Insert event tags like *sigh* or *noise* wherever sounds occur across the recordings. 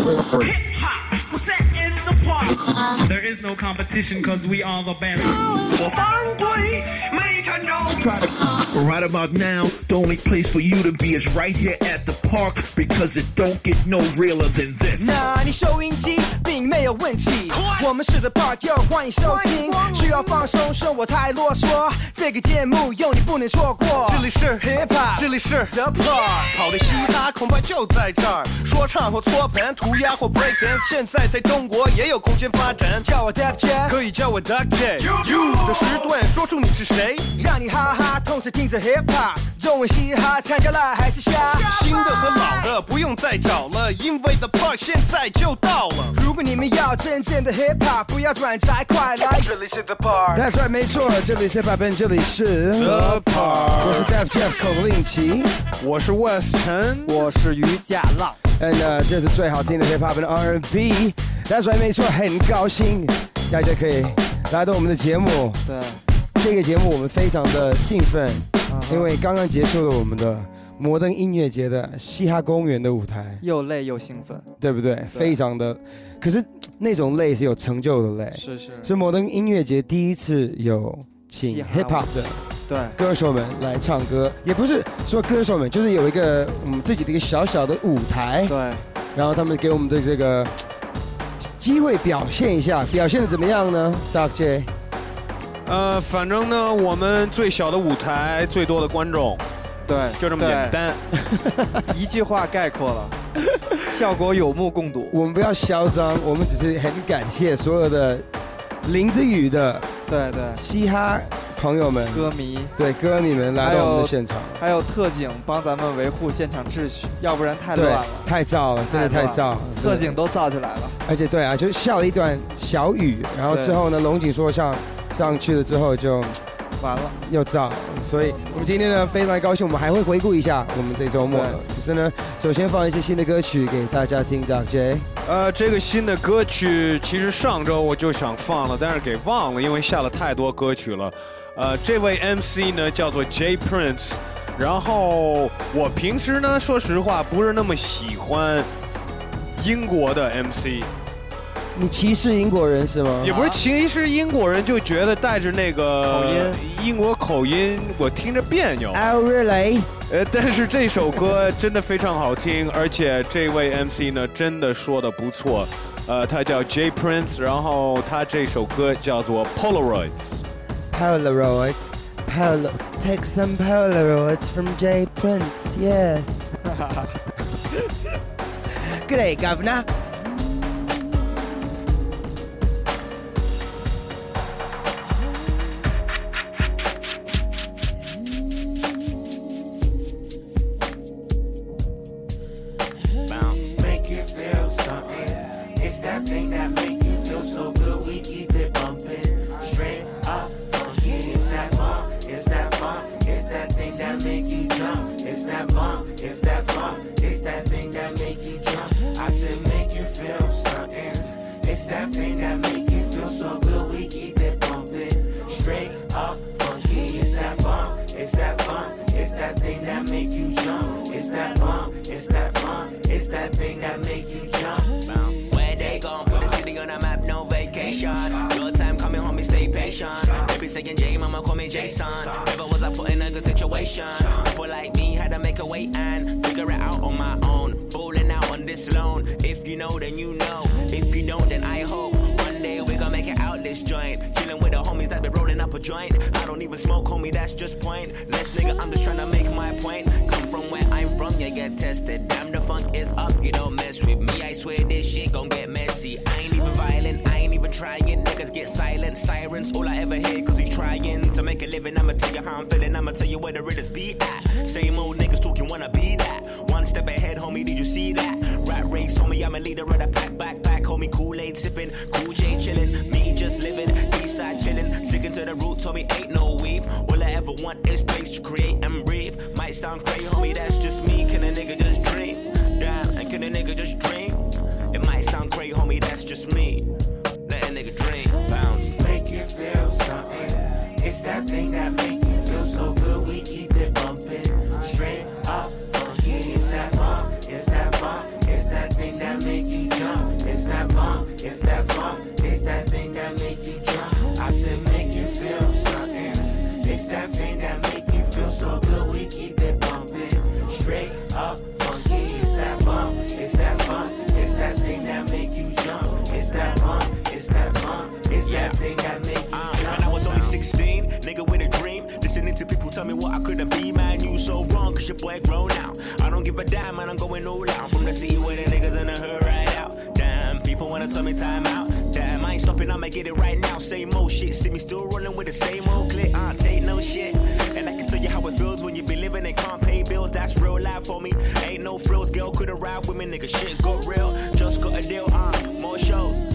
Hip hop was set in the park. There is no competition because we are the best. 我反对没成功。 Right about now, the only place for you to be is right here at the park because it don't get no realer than this. 那你收音机 并没有问题，我们是 The Park，又欢迎收听。需要放松，说我太啰嗦，这个节目有你不能错过。这里是 Hip Hop，这里是 The Park。好的嘻哈恐怕就在这儿，说唱或搓盘、涂鸦或 break dance，现在在中国也有空间发展。叫我 Def Jam，可以叫我 Duck J。You 的时段，说出你是谁。让你哈哈，同时听着 Hip Hop，中文嘻哈参加了还是瞎？新的和老的不用再找了，因为 The Park 现在就到了。如果你们要真正的 Hip Hop，不要转载，快来！这里是 The Park。That's right，没错，这里是 Hip Hop，这里是 The Park 我是 Def Jeff 口令奇。我是 West 陈，我是于家浪。And 呃，这是最好听的 hip hop 和 R&B。That's right，没错，很高兴大家可以来到我们的节目。对，这个节目我们非常的兴奋，因为刚刚结束了我们的摩登音乐节的嘻哈公园的舞台，又累又兴奋，对不对？非常的，可是那种累是有成就的累，是是，是摩登音乐节第一次有请 hip hop 的对，歌手们来唱歌，也不是说歌手们，就是有一个我们自己的一个小小的舞台，对，然后他们给我们的这个机会表现一下，表现的怎么样呢？Doc J，呃，反正呢，我们最小的舞台，最多的观众，对，就这么简单。*laughs* 一句话概括了，效果有目共睹。我们不要嚣张，我们只是很感谢所有的林子宇的对对，嘻哈朋友们、歌迷对歌迷们来到我们的现场，还有特警帮咱们维护现场秩序，要不然太乱了。，太燥了，真的太燥了。特警都燥起来了。而且对啊，就下了一段小雨，然后之后呢，龙井说上上去了之后就完了，又炸，所以我们今天呢非常高兴，我们还会回顾一下我们这周末的。可是呢，首先放一些新的歌曲给大家听，Doc J。呃，这个新的歌曲其实上周我就想放了，但是给忘了，因为下了太多歌曲了。呃，这位 MC 呢叫做 J Prince，然后我平时呢，说实话不是那么喜欢英国的 MC，你歧视英国人是吗？也不是歧视英国人，就觉得带着那个口音英国口音，我听着别扭。Oh really？呃，但是这首歌真的非常好听，而且这位 MC 呢真的说的不错，呃，他叫 J Prince，然后他这首歌叫做 Polaroids。Polaroids. Pol take some Polaroids from J Prince. Yes. Good day, Governor. It's that thing that make you feel so good. We keep it bumping straight up. Funky. It's that bump. It's that funk. It's that thing that make you jump. It's that bump. It's that funk. It's that thing that make you jump. I said make you feel something. It's that thing that make you feel so good. We keep it bumping straight up. Funky. It's that bump. It's that funk. It's that thing that make you jump. It's that bump. It's that funk. It's that thing that make you jump. Where they gon' put the city on the map, no vacation. Your time coming, homie, stay patient. Baby saying J, mama call me Jason. Never was I put in a good situation. People like me had to make a way and figure it out on my own. Balling out on this loan. If you know, then you know. If you don't, then I hope. One day we gon' make it out this joint. Chilling with the homies that been rolling up a joint. I don't even smoke, homie, that's just point. Less nigga, I'm just trying to make my point. From where I'm from, you get tested. Damn, the funk is up, you don't mess with me. I swear this shit gon' get messy. I ain't even violent, I ain't even trying. Niggas get silent, sirens, all I ever hear, cause we trying to make a living. I'ma tell you how I'm feeling, I'ma tell you where the realest be at. Same old niggas talking, wanna be that. One step ahead, homie, did you see that? Rat race, homie, I'm a leader of the pack, back, back, homie, Kool-Aid sipping, Cool J chillin', me just living, east side chillin', sticking to the roots, homie, ain't no weave. All I ever want is space to create and breathe. Might sound crazy, homie, that's just me. Can a nigga just dream? Damn, and can a nigga just dream? It might sound crazy, homie, that's just me. Let a nigga dream. Bounce. Make you feel something. It's that thing that make you feel so good, we keep it bumping. Straight up, funky, it's that bump, it's that bump, it's that thing that make you jump. It's that bump, it's that bump, it's that thing that you Uh, when I was only 16, nigga with a dream. Listening to people tell me what I couldn't be, man. You so wrong, cause your boy grown now. I don't give a damn, man, I'm going all out. From the city where the niggas in the hood right out. Damn, people wanna tell me time out. Damn, I ain't stopping, I'ma get it right now. Same old shit, see me still rolling with the same old clip. I take no shit. And I can tell you how it feels when you be living and can't pay bills. That's real life for me. Ain't no frills, girl couldn't ride with me, nigga. Shit got real, just got a deal, uh, more shows.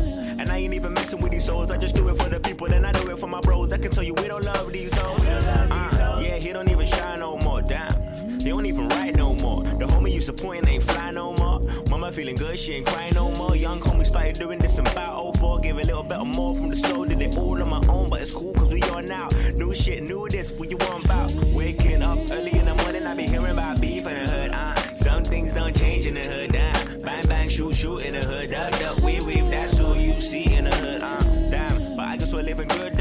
And I ain't even messing with these souls. I just do it for the people, then I do it for my bros. I can tell you we don't love these hoes. Uh, yeah, he don't even shine no more. Damn, they don't even write no more. The homie you supporting ain't fly no more. Mama feeling good, she ain't crying no more. Young homie started doing this in about 04. Give a little bit of more from the soul. Did it all on my own, but it's cool cause we on now. New shit, new this, what you want about? Waking up early in the morning, I be hearing about beef in the hood. Uh, some things don't change in the hood. Bang bang, shoot shoot in the hood. Duck duck, weave weave. That's all you see in the hood. Uh, damn, but I guess we're living good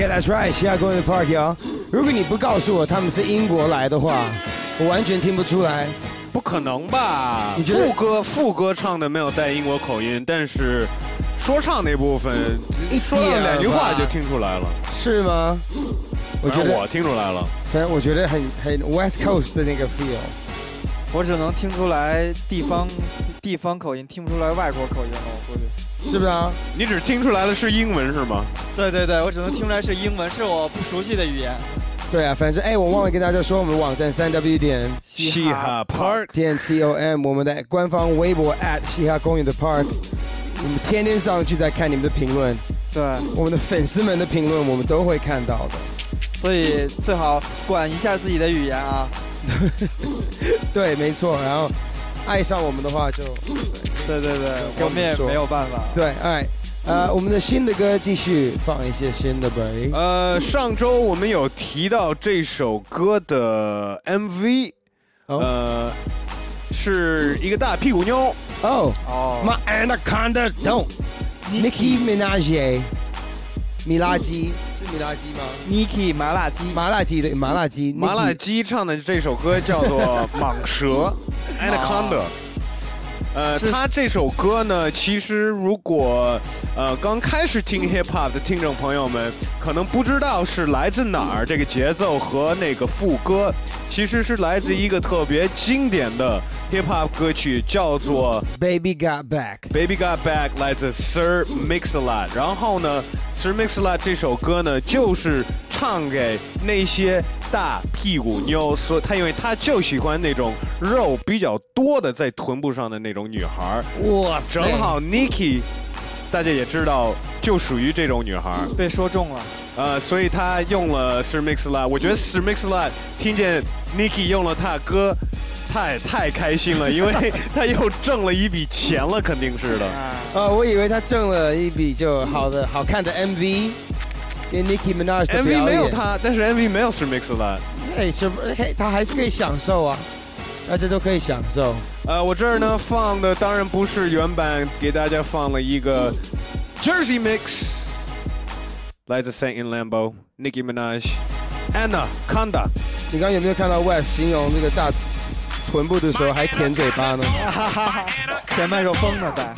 Yeah, that's right，西雅公园 Park 哦。如果你不告诉我他们是英国来的话，我完全听不出来。不可能吧？你觉得副歌副歌唱的没有带英国口音，但是说唱那部分一说了两句话就听出来了。是吗？我觉得，反正我听出来了。反正我觉得很很 West Coast 的那个 feel。我只能听出来地方地方口音，听不出来外国口音了。我估计，是不是啊？你只听出来的是英文是吗？对对对，我只能听出来是英文，是我不熟悉的语言。对啊，反正哎，我忘了跟大家说，我们网站三 W 点嘻哈 Park 点 C O M，我们的官方微博 at 嘻哈公园的 Park，我们天天上去在看你们的评论，对，我们的粉丝们的评论我们都会看到的。所以最好管一下自己的语言啊。*laughs* 对，没错。然后爱上我们的话就对对对，我们也没有办法。对，哎，呃，我们的新的歌继续放一些新的呗。呃，上周我们有提到这首歌的 MV，哦呃，是一个大屁股妞。哦哦，，My Anaconda Don't，Nicki Minaj，米拉基是米拉鸡吗？Niki 麻辣鸡，麻辣鸡对，麻辣鸡，麻辣鸡唱的这首歌叫做 *laughs*《蟒蛇》（Anaconda）。呃，他这首歌呢，其实如果呃刚开始听 hip hop 的听众朋友们，可能不知道是来自哪儿，这个节奏和那个副歌，其实是来自一个特别经典的 hip hop 歌曲，叫做 Baby Got Back。Baby Got Back 来自 Sir Mix-a-Lot，然后呢，Sir Mix-a-Lot 这首歌呢，就是唱给那些大屁股妞，所以他因为他就喜欢那种肉比较多的在臀部上的那种女孩，哇塞，正好 Niki，大家也知道，就属于这种女孩，被说中了。呃，所以他用了 Sir Mix-a-Lot，我觉得 Sir Mix-a-Lot 听见 Niki 用了他的歌。太太开心了，因为 *laughs* 他又挣了一笔钱了，肯定是的。啊，呃，我以为他挣了一笔就好的好看的 MV，给 Nicki Minaj 的 MV。没有他，但是 MV 没有 Sir Mix 了。哎，是不？嘿，他还是可以享受啊，大家都可以享受。呃，我这儿呢放的当然不是原版，给大家放了一个 Jersey Mix，来自 Saint in Lambo Nicki Minaj Anna Conda。你刚刚有没有看到 West 形容那个大臀部的时候还舔嘴巴呢？*laughs* 舔麦克风呢，在。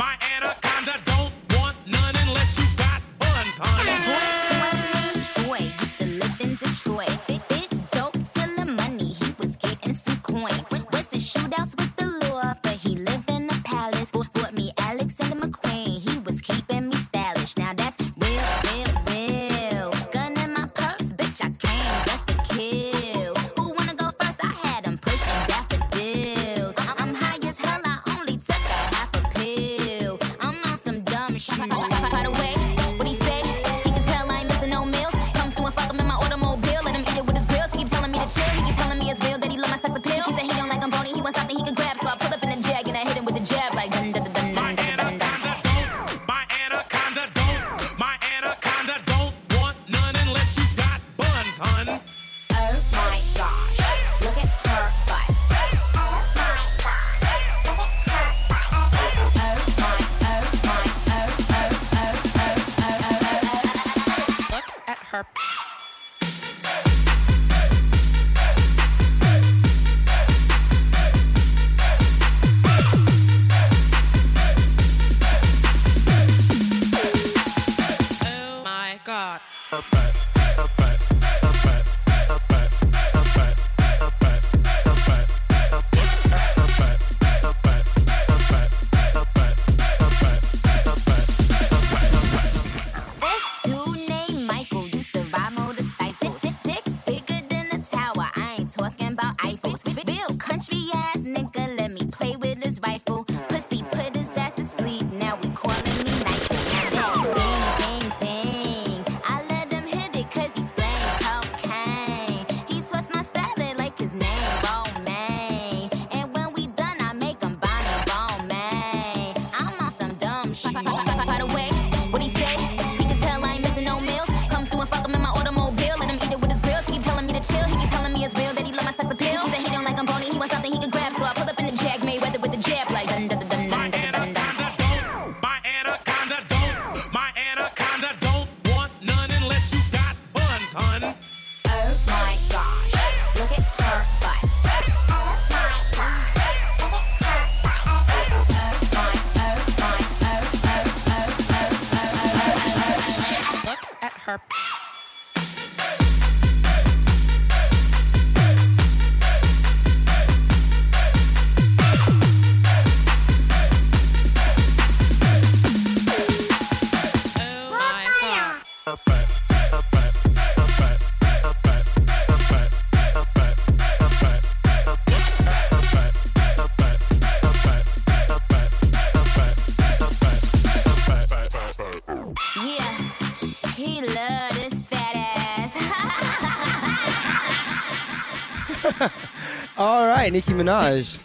Nicki Minaj。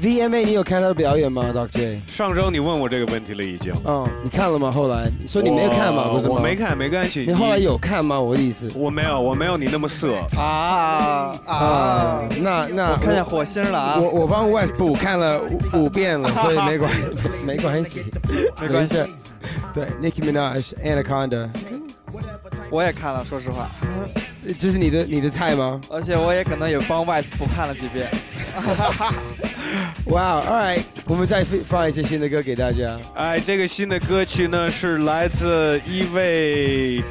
VMA 你有看他的表演吗，Doc J？上周你问我这个问题了已经。嗯，你看了吗？后来你说你没有看嘛？不是吗我没看，没关系。你后来有看吗？我的意思。我没有，我没有你那么色。啊啊，那那我看见火星了啊！我我帮 West 补看了五五遍了，所以没关 *laughs* 没关系，没关系。对，Nicki Minaj Anaconda，我也看了，说实话，这是你的你的菜吗？而且我也可能也帮 Wise 补看了几遍。哇、wow,，All right，我们再放一些新的歌给大家。哎，这个新的歌曲呢是来自一位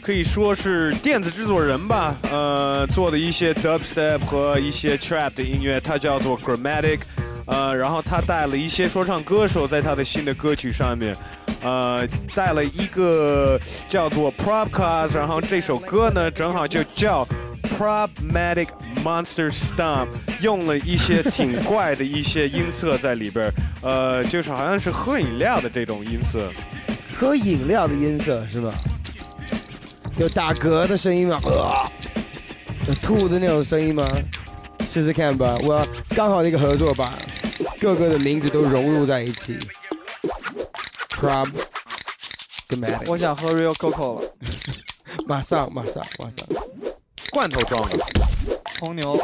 可以说是电子制作人吧，呃，做的一些 dubstep 和一些 trap 的音乐，他叫做 Grammatic，呃，然后他带了一些说唱歌手在他的新的歌曲上面，呃，带了一个叫做 Propcast，然后这首歌呢正好就叫 Problematic Monster Stomp，用了一些挺怪的一些音色在里边，*laughs* 呃，就是好像是喝饮料的这种音色。喝饮料的音色是吧？有打嗝的声音吗？呃有吐的那种声音吗？试试看吧。我刚好那个合作把各个的名字都融入在一起。Prob Dramatic，我想喝 *laughs* Real Coco 了，马上马上马上，罐头装的。红牛。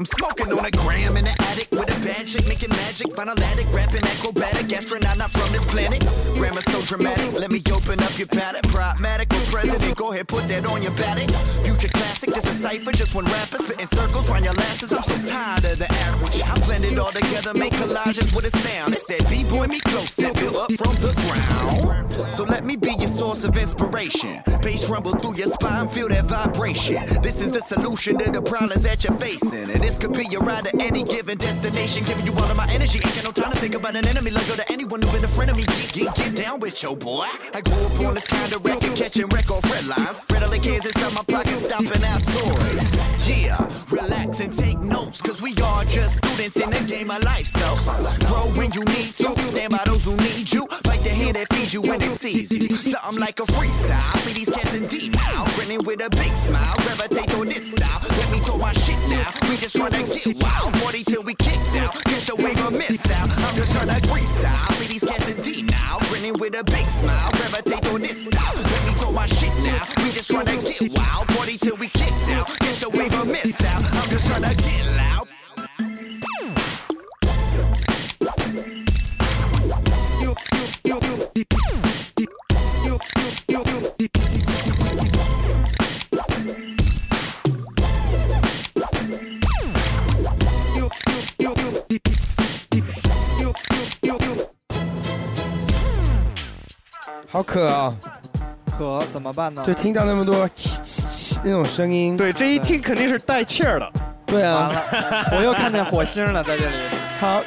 I'm smoking on a gram in the attic with a chick making magic. Addict, rapping acrobatic, astronaut not from this planet. Grammar so dramatic, let me open up your palate. Pragmatic for president, go ahead, put that on your ballot. Future classic, just a cipher, just one rapper spitting circles round your lasses. I'm so tired of the average. I blend it all together, make collages with a sound. It's that B-boy me close that built up from the ground. So let me be your source of inspiration. Bass rumble through your spine, feel that vibration. This is the solution to the problems that you're facing. And this could be your ride to any given destination. Giving you all of my energy. Ain't got no time to think about an enemy. Like go to anyone who been a friend of me. Get, get, get down with your boy. I grew up on this kind of record, catching record red lines. Riddling kids inside my pocket, stomping out toys. Yeah, relax and take notes. Cause we are just students in the game of life. So grow when you need to. Stand by those who need you. The hand that feeds you when it's easy. Something like a freestyle. Leave these cats in deep now. Grinning with a big smile. Gravitate on this style. Let me talk my shit now. We just tryna get wild. Party till we kicked out. Catch a wave or miss out. I'm just tryna freestyle. Leave these cats in deep now. Grinning with a big smile. Gravitate on this style. Let me talk my shit now. We just tryna get wild. Party till we kicked out. Catch a wave or miss out. I'm just tryna get loud. 好渴啊！渴怎么办呢？就听到那么多那种声音。对，这一听肯定是带气儿的。对啊，*laughs* 我又看见火星了，在这里。好，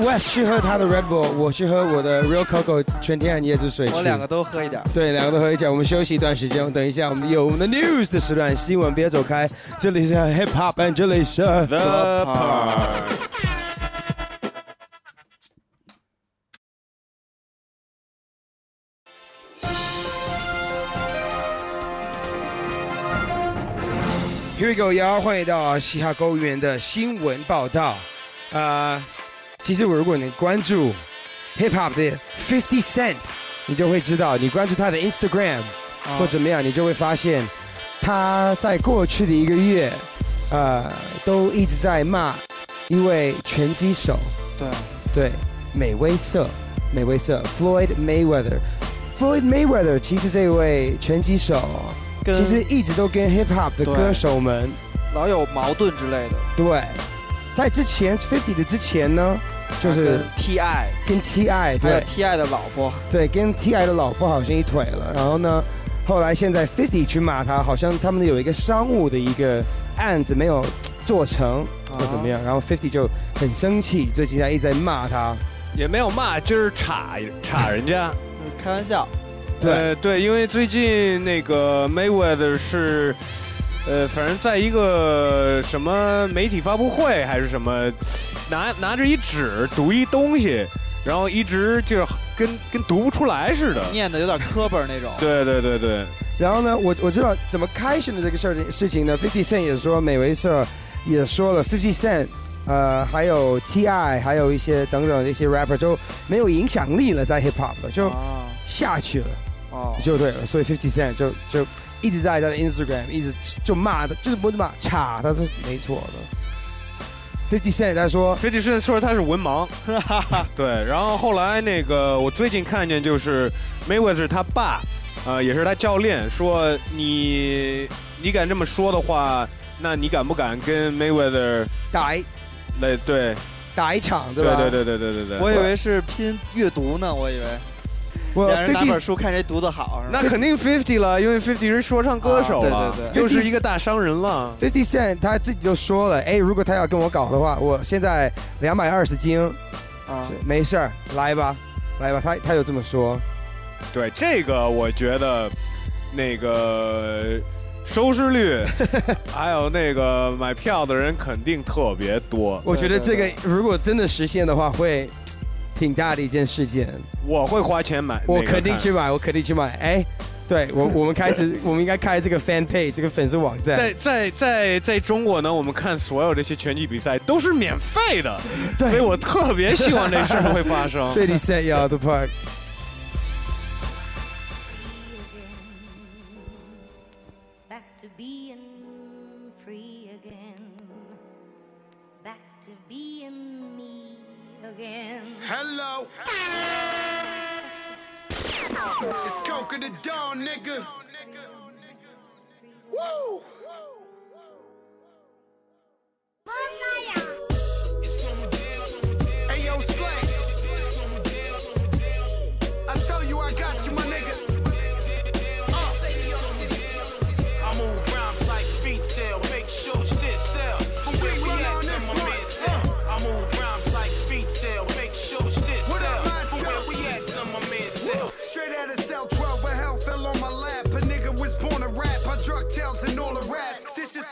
，West 去喝他的 Red Bull，我去喝我的 Real Coco 全天然椰子水。我两个都喝一点。对，两个都喝一点。我们休息一段时间，等一下我们有我们的 News 的时段，新闻别走开。这里是 Hip Hop，and 这里是 The Park。Here we go，y'all，欢迎到嘻哈公园的新闻报道。呃，其实我如果你关注 Hip Hop 的 Fifty Cent，你就会知道，你关注他的 Instagram、或怎么样，你就会发现他在过去的一个月，呃，都一直在骂一位拳击手，对。对，美威瑟，美威瑟 Floyd Mayweather。Floyd Mayweather 其实这位拳击手，其实一直都跟 Hip Hop 的歌手们老有矛盾之类的。对，在之前 Fifty 的之前呢，就是 T.I. 跟 T.I. 还有对 T.I. 的老婆，对，跟 T.I. 的老婆好像一腿了。然后呢，后来现在 Fifty 去骂他，好像他们有一个商务的一个案子没有做成或怎么样，然后 Fifty 就很生气，最近他一直在骂他。也没有骂，就是插插人家。*laughs* 开玩笑。对呃对，因为最近那个 Mayweather 是，呃，反正在一个什么媒体发布会还是什么，拿拿着一纸读一东西，然后一直就是跟跟读不出来似的。念的有点磕巴那种。对对对对，然后呢，我我知道怎么开始的这个事儿事情呢，Fifty Cent 也说，美维瑟也说了，Fifty Cent，呃，还有 T.I. 还有一些等等这些 rapper 就没有影响力了，在 hip hop 了，就下去了，哦，就对了。所以 Fifty Cent 就就一直在他的 Instagram 一直就骂他，就是不是骂，插他是没错的。Fifty Cent 他说，Fifty Cent 说他是文盲，*laughs* 对，然后后来那个我最近看见就是 Mayweather 他爸，呃，也是他教练说你你敢这么说的话，那你敢不敢跟 Mayweather 打一那对打一场对吧？对对对对对对，我以为是拼阅读呢，我以为。我两人拿50本书看谁读得好，那肯定 Fifty 了，因为 Fifty 是说唱歌手了，啊对对对就是一个大商人了。Fifty Cent 他自己就说了，哎，如果他要跟我搞的话，我现在两百二十斤，啊没事儿，来吧，来吧，他他有这么说。对这个，我觉得那个收视率，*laughs* 还有那个买票的人肯定特别多。我觉得这个如果真的实现的话，会挺大的一件事件。我会花钱买，我肯定去买，我肯定去买。哎，对我我们开始，*laughs* 我们应该开这个 fan page 这个粉丝网站。在在在在中国呢，我们看所有这些拳击比赛都是免费的，*laughs* 所以我特别希望这事儿会发生。*laughs*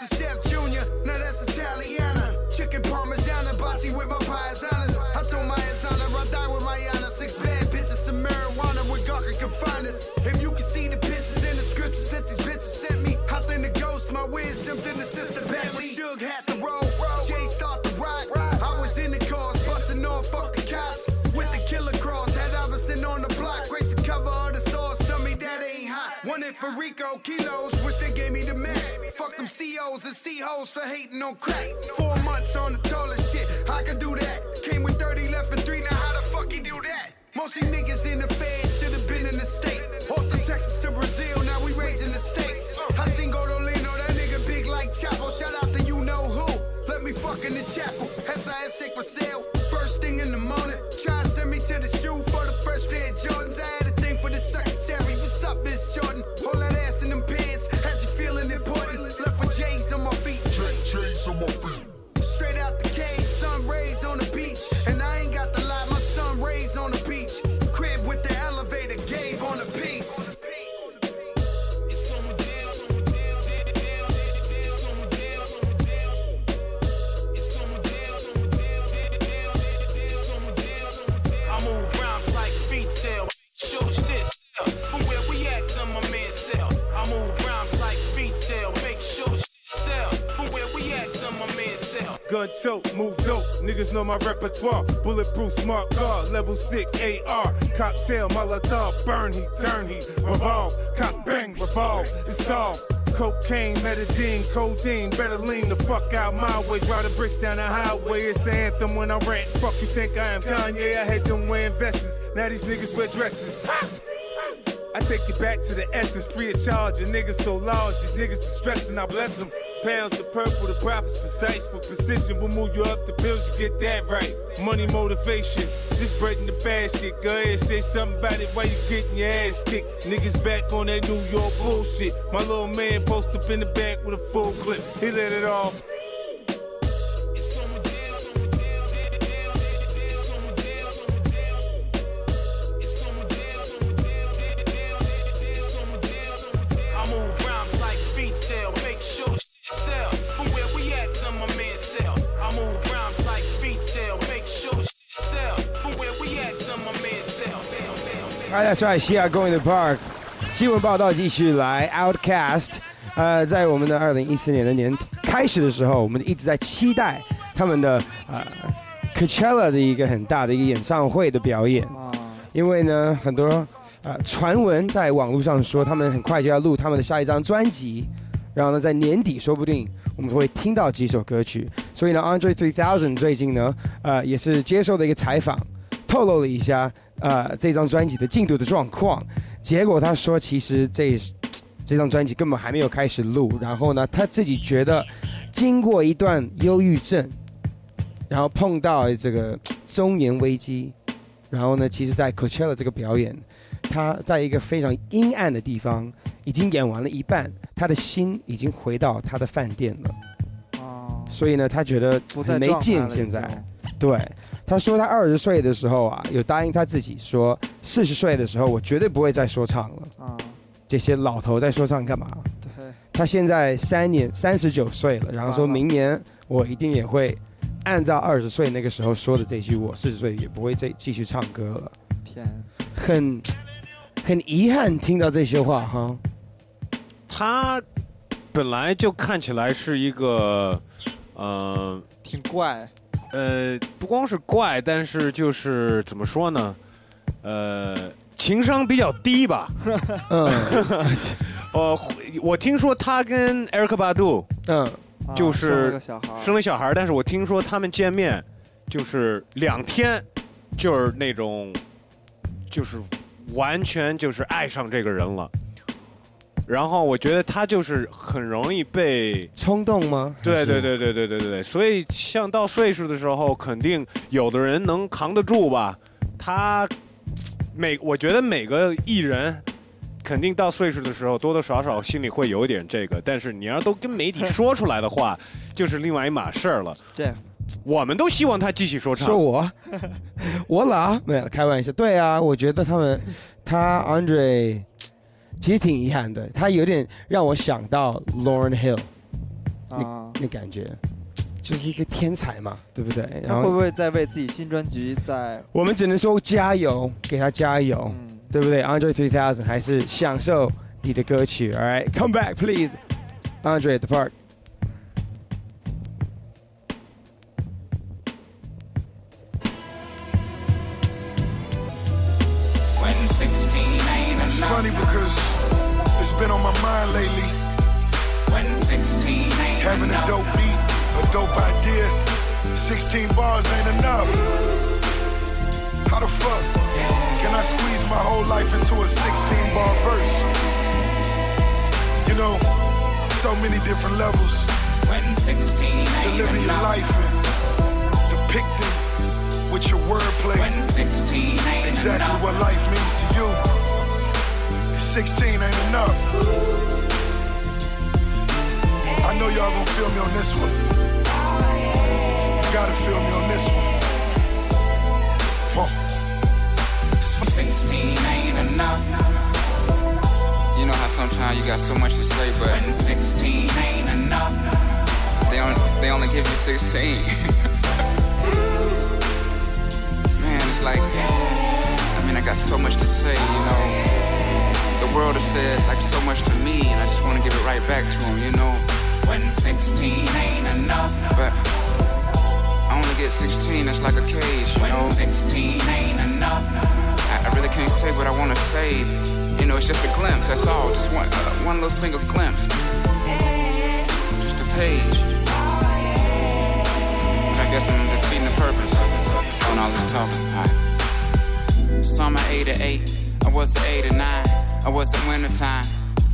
is the Chef Junior, now that's Italiana. Chicken Parmigiana, bocce with my paisanas. I told my Asana, I die with my Yana. Six bad bitches, some marijuana where God can confine us. If you can see the pictures in the scriptures that these bitches sent me, I think the ghost, my jumped in the sister Bentley. Suge had the roll, for Rico, kilos, wish they gave me the max. Fuck them COs and C-hoes for hating on crack. Four months on the tallest shit, I can do that. Came with 30 left and three, now how the fuck he do that? Most these niggas in the fed should have been in the state. Off the Texas to Brazil, now we raising the stakes. I seen Godolino, that nigga big like Chapo. Shout out to you know who. Let me fuck in the chapel. SIS shake my sale. First thing in the morning. Try and send me to the shoe for the first pair of Jordans. I had a thing for the second up, Miss Jordan? All that ass in them pants, had you feeling important? Left with J's on my feet. J's on my feet. Straight out the cage, sun rays on the beach. And I ain't got the lie, my sun rays on the beach. Gun choke, move dope. Niggas know my repertoire. Bulletproof smart car, level 6 AR. Cocktail, Molotov, burn he, turn he. revolve. Cock bang, revolve, it's all. Cocaine, metadine, codeine, better lean the fuck out my way. Drive the bricks down the highway, it's an anthem when I rant. Fuck you think I am Kanye? I had them wearing vests. Now these niggas wear dresses. I take you back to the essence, free of charge. And niggas so large, these niggas are stressing, I bless them. Pounds of purple, the profits precise for precision. We'll move you up the bills, you get that right. Money motivation, just bread in the basket. Go ahead, say something about it while you getting your ass kicked. Niggas back on that New York bullshit. My little man post up in the back with a full clip. He let it off. That's right. She are going to park. 新闻报道继续来，Outcast。呃，在我们的二零一四年的年开始的时候，我们一直在期待他们的呃 Coachella 的一个很大的一个演唱会的表演。因为呢，很多呃传闻在网络上说，他们很快就要录他们的下一张专辑，然后呢，在年底说不定我们会听到几首歌曲。所以呢，Andre Three Thousand 最近呢，呃，也是接受了一个采访，透露了一下呃这张专辑的进度的状况。结果他说，其实这这张专辑根本还没有开始录。然后呢，他自己觉得经过一段忧郁症，然后碰到这个中年危机，然后呢，其实，在 Coachella 这个表演，他在一个非常阴暗的地方，已经演完了一半，他的心已经回到他的饭店了。哦，所以呢，他觉得很没劲。现在，对他说，他二十岁的时候啊，有答应他自己说，四十岁的时候我绝对不会再说唱了。啊，这些老头在说唱干嘛？对，他现在三年三十九岁了，然后说明年我一定也会按照二十岁那个时候说的这句，我四十岁也不会再继续唱歌了。天，很很遗憾听到这些话哈。他本来就看起来是一个，呃，挺怪，呃，不光是怪，但是就是怎么说呢，呃，情商比较低吧。*laughs* 嗯，*laughs* 呃，我听说他跟 Eric Badu，嗯，就啊生了是个小孩生了小孩，但是我听说他们见面就是两天，就是那种，就是完全就是爱上这个人了。然后我觉得他就是很容易被冲动吗？对对对对对对对对，所以像到岁数的时候，肯定有的人能扛得住吧。他每我觉得每个艺人肯定到岁数的时候，多多少少心里会有一点这个，但是你要都跟媒体说出来的话，*laughs* 就是另外一码事儿了。Jeff，我们都希望他继续说唱。说我，*laughs* 我老没有开玩笑。对啊，我觉得他们他 Andre 其实挺遗憾的，他有点让我想到 Lauren Hill，啊，那感觉就是一个天才嘛，对不对？他会不会在为自己新专辑在？我们只能说加油，给他加油，嗯对不对？Andre Three Thousand 还是享受你的歌曲，All right，come back please。Andre at the park。Mind lately. When 16 ain't Having a dope beat, a dope idea. 16 bars ain't enough. How the fuck can I squeeze my whole life into a 16 bar verse? You know, so many different levels When 16 to living your life and depicting with your wordplay When 16 ain't exactly enough. what life means to you. 16 ain't enough. I know y'all gonna feel me on this one. Gotta feel me on this one. Huh. 16 ain't enough. You know how sometimes you got so much to say, but When 16 ain't enough. they only, they only give you 16. *laughs* Man, it's like, I mean, I got so much to say, you know. The world has said like so much to me, and I just want to give it right back to them, you know. When 16 ain't enough. But I only get 16, it's like a cage, you know. 16 ain't enough. I, I really can't say what I want to say. You know, it's just a glimpse, that's all. Just one, uh, one little single glimpse. Just a page. I guess I'm defeating the purpose on all this talking. Alright. Summer 88, I was at 8 to 9. I was at wintertime.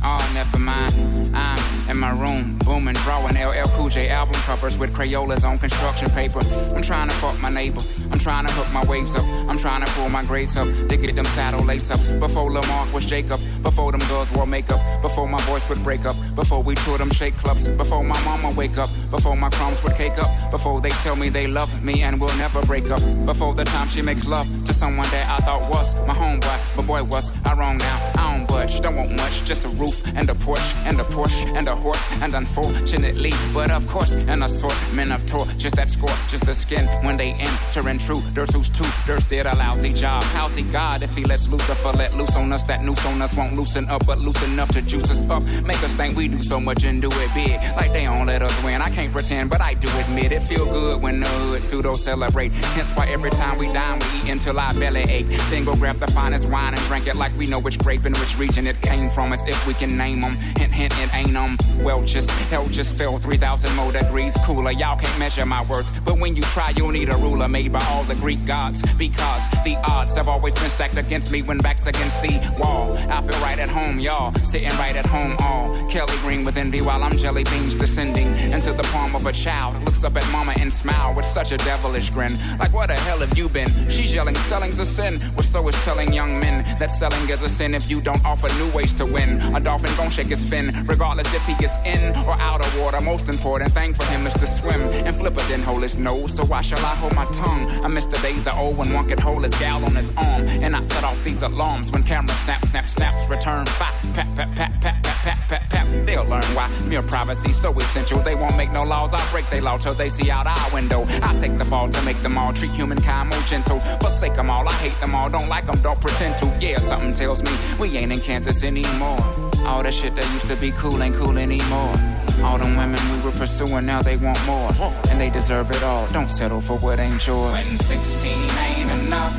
Oh, never mind. I'm in my room, booming, drawing LL Cool J album covers with Crayolas on construction paper. I'm trying to fuck my neighbor. I'm trying to hook my waves up. I'm trying to pull my grades up to get them saddle lace ups. Before Lamarck was Jacob. Before them girls wore makeup. Before my voice would break up. Before we toured them shake clubs. Before my mama wake up. Before my crumbs would cake up. Before they tell me they love me and we'll never break up. Before the time she makes love to someone that I thought was my homeboy. But boy, was I wrong now? I don't budge. Don't want much. Just a roof and a porch and a Porsche and a horse. And unfortunately, but of course, an assortment of torches that score, just the skin when they enter intruders who's. There's did a lousy job. How's he God if he lets Lucifer let loose on us? That noose on us won't loosen up, but loose enough to juice us up. Make us think we do so much and do it big. Like they don't let us win. I can't pretend, but I do admit it. Feel good when the hood pseudo celebrate. Hence why every time we dine, we eat until our belly ache. Then go grab the finest wine and drink it like we know which grape and which region it came from. As if we can name them. Hint, hint, it ain't. Well, just hell just fell 3,000 more degrees cooler. Y'all can't measure my worth, but when you try, you'll need a ruler made by all the Greek gods. Because the odds have always been stacked against me when back's against the wall. I feel right at home, y'all. Sitting right at home, all Kelly green with envy while I'm jelly beans descending into the palm of a child. Looks up at mama and smile with such a devilish grin. Like, where the hell have you been? She's yelling, selling's a sin. Well, so is telling young men that selling is a sin if you don't offer new ways to win. A dolphin gon' shake his fin, regardless if he gets in or out of water. Most important thing for him is to swim. And Flipper didn't hold his nose, so why shall I hold my tongue? I miss the days of old when one could hold his gal on his arm. And I set off these alarms when camera snap, snap, snaps, return fire. Pat, pat, pat, pat, pat, pat, pat, pat. They'll learn why mere privacy so essential. They won't make no laws. I break they law till they see out our window. I take the fall to make them all treat humankind more gentle. Forsake them all. I hate them all. Don't like them. Don't pretend to. Yeah, something tells me we ain't in Kansas anymore. All the shit that used to be cool ain't cool anymore. All them women we were pursuing, now they want more. And they deserve it all. Don't settle for what ain't yours. When 16 ain't enough.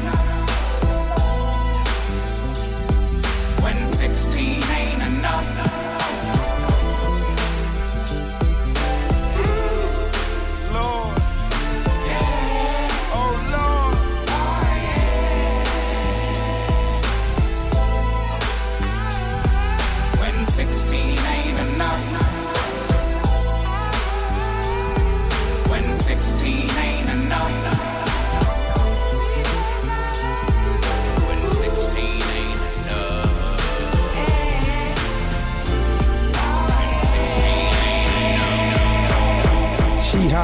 When 16 ain't enough.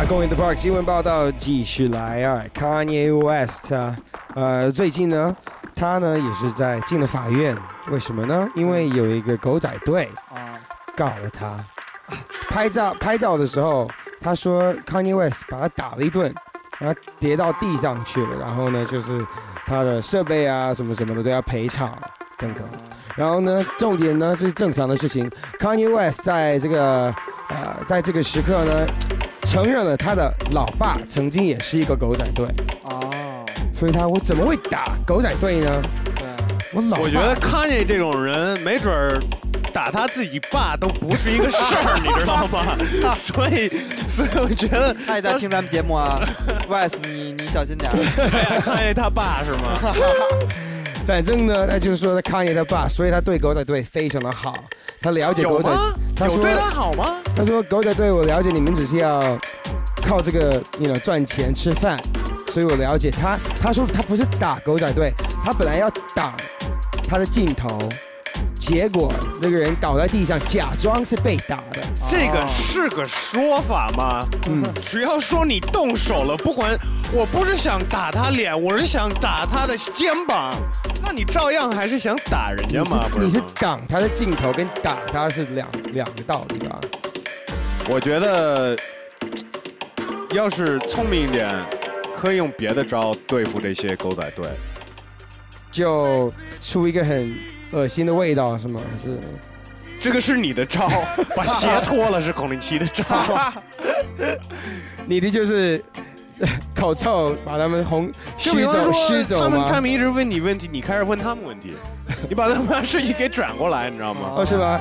When 16 ain't enough. 嘻哈公园的 Park 新闻报道继续来啊，Kanye West 啊，呃，最近呢，他呢也是在进了法院，为什么呢？因为有一个狗仔队啊告了他，拍照拍照的时候，他说 Kanye West 把他打了一顿，然后跌到地上去了，然后呢就是他的设备啊什么什么的都要赔偿等等。然后呢，重点呢是正常的事情，Kanye West 在这个呃在这个时刻呢，承认了他的老爸曾经也是一个狗仔队，哦，所以他我怎么会打狗仔队呢？对，我老我觉得康妮这种人，没准儿打他自己爸都不是一个事儿，你知道吗？*laughs* 所以，所以我觉得 *laughs* 他也在听咱们节目啊，*laughs* Wes，你你小心点儿。康妮他爸是吗？反正呢，他就是说他康爷他爸，所以他对狗仔队非常的好，他了解狗仔他说对他好吗？他说狗仔队我了解你们只是要靠这个你 know, 赚钱吃饭，所以我了解他。他说他不是打狗仔队，他本来要挡他的镜头，结果那个人倒在地上，假装是被打的。这个是个说法吗？嗯，只要说你动手了，不管我不是想打他脸，我是想打他的肩膀，那你照样还是想打人家嘛？不你是挡他的镜头跟打他是两两个道理吧？我觉得，要是聪明一点，可以用别的招对付这些狗仔队。就出一个很恶心的味道是吗？还是这个是你的招，*laughs* 把鞋脱了是孔令奇的招。你的就是口臭把他们轰就虚走比方说虚走？他们他们一直问你问题，你开始问他们问题，你把他们的事情给转过来，你知道吗？哦，是吧？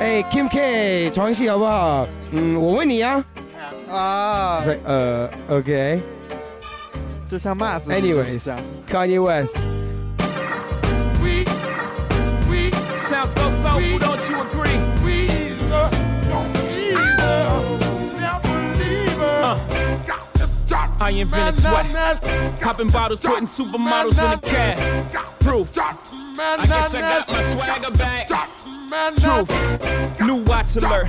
哎，Kim K，床戏好不好？嗯，我问你呀。啊。呃，OK。这像骂自己。Anyways，Kanye West。Sounds so soulful, don't you agree? Uh, I invented sweat. Popping bottles, putting supermodels in the cab. Proof. I guess I got my swagger back. Truth. New watch alert.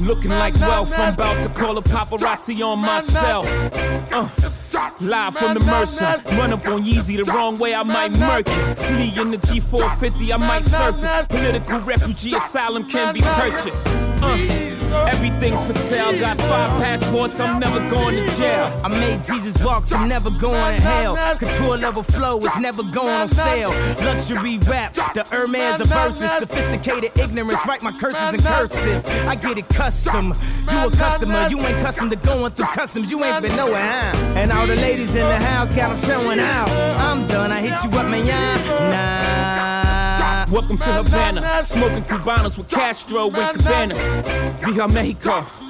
looking like wealth. I'm about to call a paparazzi on myself. Uh, live from the Mercer. Run up on Yeezy the wrong way, I might murk you. Flee in the G450, I might surface. Political refugee asylum can be purchased. Uh, everything's for sale. Got five passports, I'm never going to jail. I made Jesus walk, I'm never going to hell. Couture level flow is never going on sale. Luxury rap, the Hermes of verses. Sophisticated ignorance, write my curses in cursive. I get it custom. You a customer, you ain't custom to going through customs. You ain't been nowhere, huh? And all the ladies in the house got them showing out. I'm done, I hit you up, man. Nah. Welcome to Havana, smoking Cubanos with Castro and Cabanas. Via Mexico.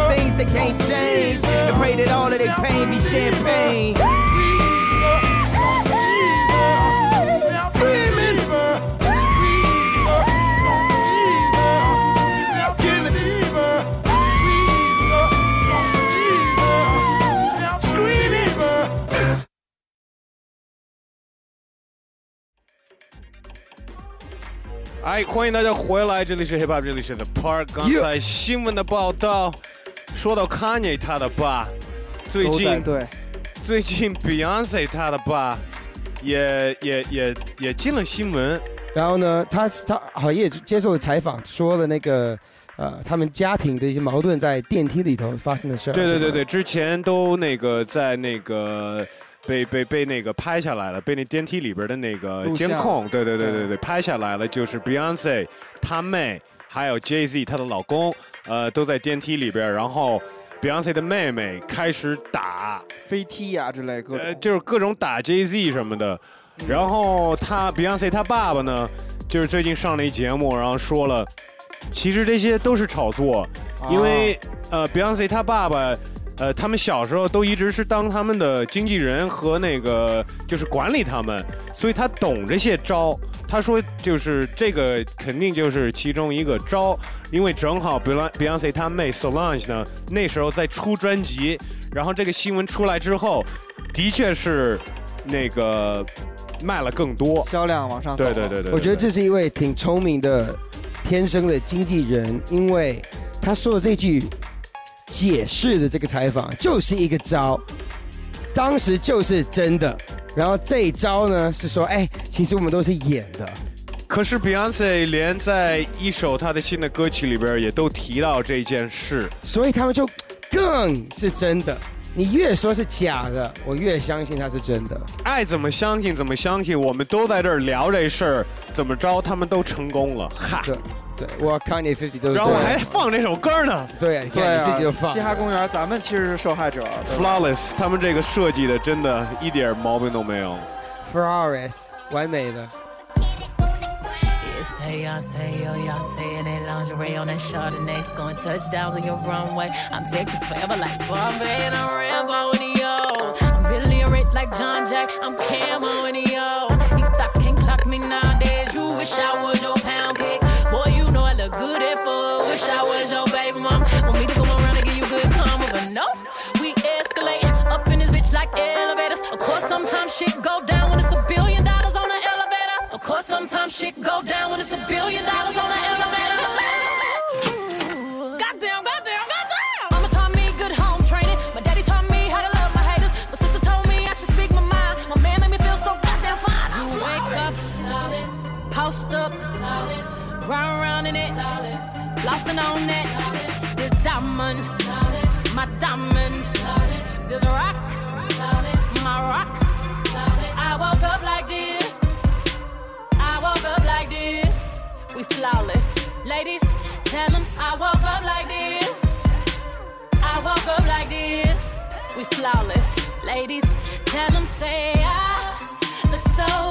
things they can't change. And pray that all of their pain be champagne. Screaming. 哎，欢迎大家回来，这里是 Hip Hop，这里是 The Park。刚才新闻的报道 说到 Kanye 他的爸，最近对，最近 Beyonce 他的爸也也也也进了新闻。然后呢，他他好像也接受了采访，说了那个呃，他们家庭的一些矛盾在电梯里头发生的事儿。对对对对，之前都那个在那个被被被那个拍下来了，被那电梯里边的那个监控，对对对对对，拍下来了，就是 Beyonce 她妹还有 Jay Z 她的老公，呃，都在电梯里边，然后 Beyonce 的妹妹开始打飞踢呀、之类各种。呃，就是各种打 Jay Z 什么的。然后他 Beyonce 他爸爸呢，就是最近上了一节目，然后说了，其实这些都是炒作，因为呃 Beyonce 他爸爸。呃，他们小时候都一直是当他们的经纪人和那个就是管理他们，所以他懂这些招。他说就是这个肯定就是其中一个招，因为正好 Beyonce 他妹 Solange 呢那时候在出专辑，然后这个新闻出来之后，的确是那个卖了更多，销量往上走。对对对对，我觉得这是一位挺聪明的天生的经纪人，因为他说的这句解释的这个采访就是一个招，当时就是真的。然后这一招呢是说，哎，其实我们都是演的。可是 Beyonce 连在一首她的新的歌曲里边也都提到这件事，所以他们就更是真的。你越说是假的，我越相信它是真的。爱怎么相信怎么相信，我们都在这儿聊这事儿，怎么着他们都成功了，哈。对，对，我 Kanye Fifty 都是这样。然后我还放这首歌呢。对对看你自己就啊，放嘻。哈公园，咱们其实是受害者。Flawless，他们这个设计的真的一点毛病都没有。Flawless，完美的。It's Beyonce, oh Beyonce, and that lingerie on that Chardonnay, scoring touchdowns on your runway. I'm Texas forever like Bombay, and I'm Rambo with yo. I'm billionaire like John Jack. I'm camo and yo. These thoughts can't clock me nowadays. You wish I was your pound cake. Boy, you know I look good at four. Wish I was your baby mom. Want me to come around and give you good karma, but no. We escalate up in this bitch like elevators. Of course, sometimes shit go down shit go down when it's a billion dollars on the elevator. Goddamn, goddamn, goddamn. Mama taught me good home training. My daddy taught me how to love my haters. My sister told me I should speak my mind. My man made me feel so goddamn fine. You wake up, post up, round round in it, flossing on it. This diamond, my diamond. Flawless. Ladies, tell them I woke up like this. I woke up like this. We flawless. Ladies, tell them say I look so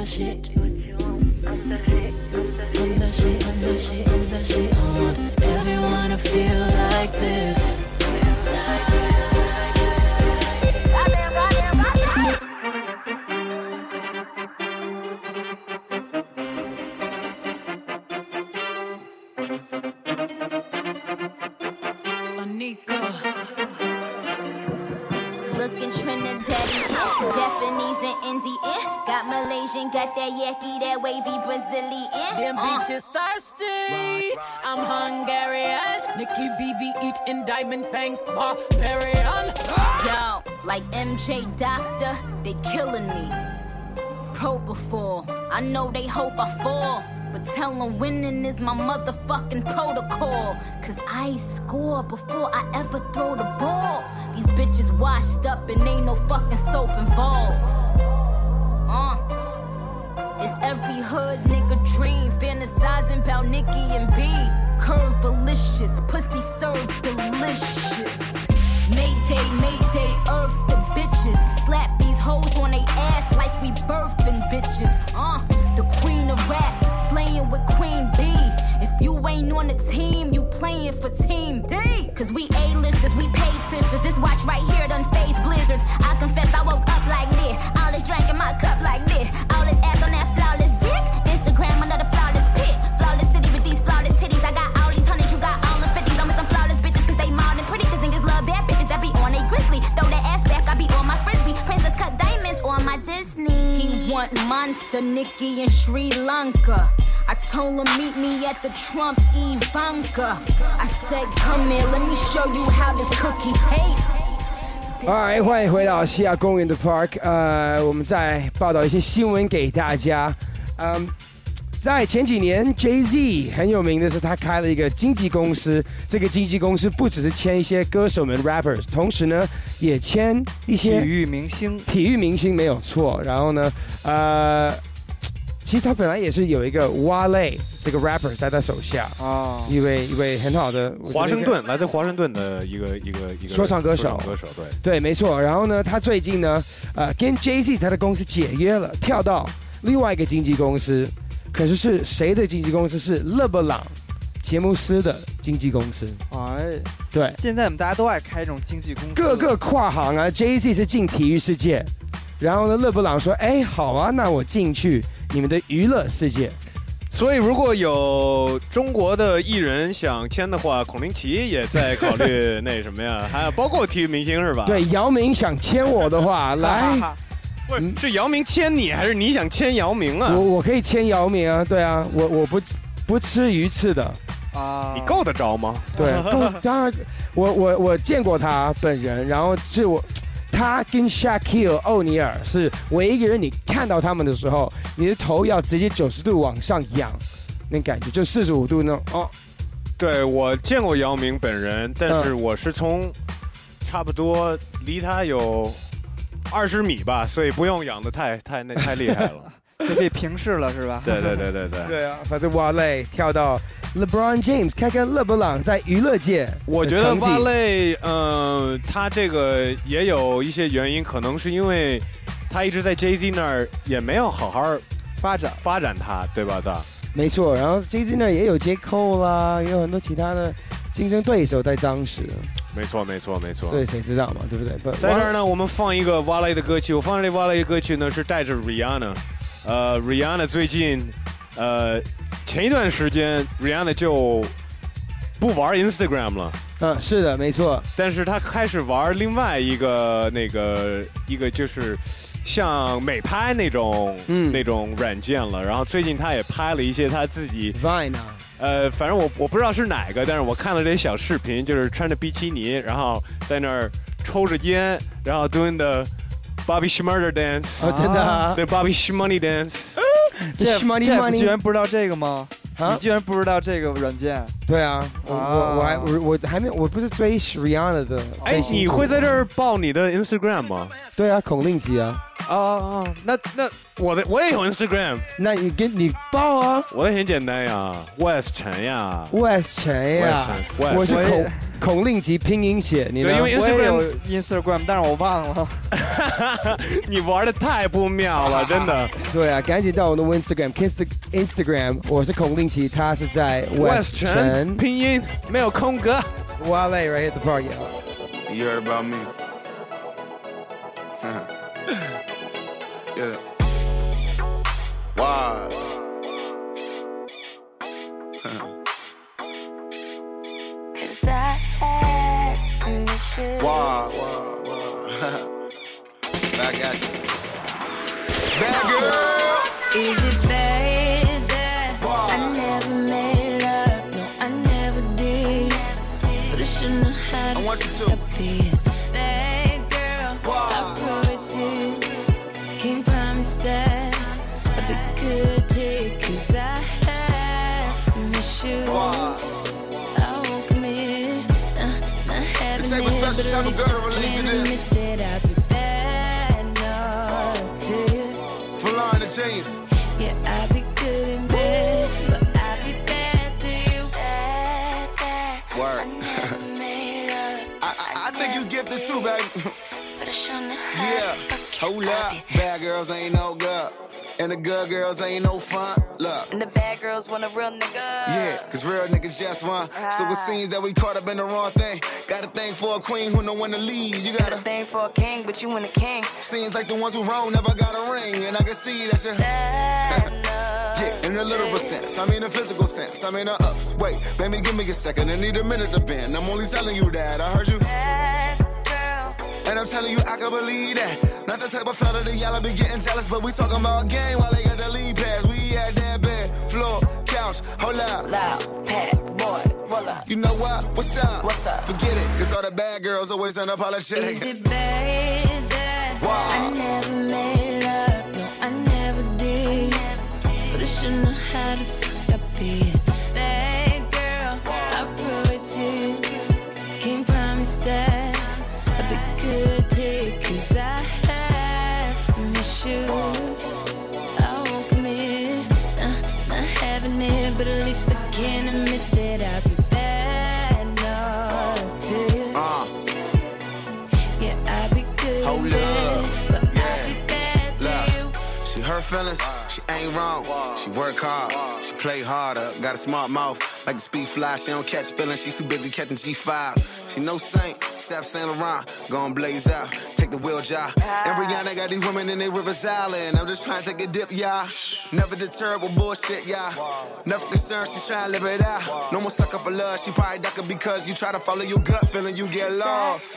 the shit. I'm the shit, I'm the shit, I'm the shit, I'm the shit. I want everyone to feel like this. Trinidadian, Japanese and Indian. Got Malaysian, got that yaki, that wavy Brazilian. Them Uh. bitches thirsty. I'm Hungarian. Nikki BB eating diamond fangs. Barbarian. Yo, like MJ Doctor, they killing me. Propofol, I know they hope I fall. But tell them winning is my motherfucking protocol. Cause I score before I ever throw the ball. These bitches washed up and ain't no fucking soap involved. Uh. It's every hood nigga dream, fantasizing about Nicki and B. Curve delicious, pussy served delicious. Mayday, Mayday, earth the bitches. Slap these hoes on they ass like we birthing bitches. Uh, the queen of rap, slaying with Queen B. If you ain't on the team, you playing for Team D. Cause we A-listers, we paid sisters. This watch right here done face blizzards. I confess I woke up like this. All this drink in my cup like this. All this ass on that flawless dick. Instagram another flawless pic. Flawless city with these flawless titties. I got all these hundreds, you got all the fifties. I'm with some flawless bitches cause they mild and pretty. Cause niggas love bad bitches that be on they grizzly. Throw that ass back, I be on my frisbee. Princess cut diamonds on my Disney. He want monster Nikki in Sri Lanka. I told him meet me at the Trump Ivanka. I said, come here, let me show you how this cookie tastes. 嗨，欢迎回到西亚公园的 Park。呃，我们再报道一些新闻给大家。嗯，在前几年，Jay Z 很有名的是他开了一个经纪公司。这个经纪公司不只是签一些歌手们 rappers，同时呢也签一些体育明星。体育明星没有错。然后呢，呃，其实他本来也是有一个 Wale 这个 rapper 在他手下啊，一位一位很好的华盛顿，来自华盛顿的一个一个一个说唱歌手，歌手对对，没错。然后呢，他最近呢，呃，跟 Jay Z 他的公司解约了，跳到另外一个经纪公司。可是是谁的经纪公司？是勒布朗杰姆斯的经纪公司。哎，对，现在我们大家都爱开这种经纪公司，各个跨行啊。Jay Z 是进体育世界，然后呢，勒布朗说：“哎，好啊，那我进去你们的娱乐世界。”所以，如果有中国的艺人想签的话，孔令奇也在考虑那什么呀？还有包括体育明星是吧？*laughs* 对，姚明想签我的话，*laughs* 来，不是是姚明签你，还是你想签姚明啊？我我可以签姚明啊，对啊，我我不不吃鱼翅的啊，你够得着吗？对，够当然，我我我见过他本人，然后是我。他跟 Shaquille O'Neal 是唯一一个人，你看到他们的时候，你的头要直接九十度往上仰，那感觉就四十五度那种哦。对我见过姚明本人，但是我是从差不多离他有二十米吧，所以不用仰的太太那太厉害了。就可以平视了，是吧？对对对对对。对啊，反正瓦雷跳到 LeBron James，看看勒布朗在娱乐界的我觉得成绩蛙类，嗯、他这个也有一些原因，可能是因为他一直在 Jay Z 那儿也没有好好发展发展他，对吧？的。没错，然后 Jay Z 那儿也有 J Cole 啦，也有很多其他的竞争对手在当时，没错，没错，没错。所以谁知道嘛，对不对？不在这儿呢，我们放一个蛙类的歌曲。我放这蛙类的歌曲呢，是带着 Rihanna。呃，Rihanna 最近，呃，前一段时间 Rihanna 就不玩 Instagram 了。嗯，是的，没错。但是她开始玩另外一个那个一个就是像美拍那种、嗯那种软件了。然后最近她也拍了一些她自己 Vine 啊，呃，反正我我不知道是哪个，但是我看了这些小视频，就是穿着比基尼，然后在那儿抽着烟，然后 doing the Bobby Schmurder dance，哦真的啊对 Bobby Schmoney dance，这 Money Jeff Money 居然不知道这个吗？啊你居然不知道这个软件？对啊，我我我还我我还没有我不是追 Rihanna 的哎你会在这儿报你的 Instagram 吗？对啊，孔令奇啊。哦哦，那那我的我也有 Instagram，那你跟你报啊我的很简单呀，West 陈呀，，West 陈呀我是我也孔孔令奇拼音写，你呢？对因为我也 Instagram 有 Instagram，但是我忘了。你玩的太不妙了，真的。对啊，赶紧到我的 Instagram Insta Instagram，我是孔令奇，他是在 West 陈陈拼音没有空格。Wale right at the party. You heard about me? yeah. Why? Cause I had some issues. Why? Why? Why? *laughs* Back at you. Bad girl. Is it bad that I never made love? No, I never did. But I shouldn't have had I want you to type of girl to I relate can to this. admit I'll be bad enough to you. Flying the chains. Yeah, I be good in bed, but I be bad to you. Bad, bad. Word. Love, *laughs* I, I, I think you gifted too, baby. *laughs* I Yeah, hold up. Bad girls ain't no good. And the good girls ain't no fun. Look. And the bad girls want a real nigga. Yeah, cause real niggas just want. So it seems that we caught up in the wrong thing. Got a thing for a queen who know when to lead. You got Got a thing for a king, but you ain't a king. Seems like the ones who wrong never got a ring. And I can see that you. *laughs* yeah, in a literal sense. I mean a physical sense. I mean a ups. Wait, baby, give me a second. I need a minute to bend. I'm only telling you that. I heard you. And I'm telling you, I can believe that. Not the type of fella that y'all be getting jealous, but we talking about game while they got the lead pass. We at that bed, floor, couch, hold up. Loud, pat, boy, roll up. You know what? What's up? What's up? Forget it, cause all the bad girls always unapologetic. Is it bad that I never made love? No, I never did. But I shouldn't have had to fuck up be feelings, she ain't wrong. She work hard, she play harder. Got a smart mouth, like to speak fly. She don't catch feelings, she's too busy catching G5. She no saint, Sap Saint Laurent, gon' blaze out. Take the wheel job. And Rihanna got these women in their Rivers Island. I'm just trying to take a dip, y'all. Never deterred with bullshit, y'all. Never concerned, she's trying to live it out. No more suck up a love, she probably ducking because you try to follow your gut feeling, you get lost.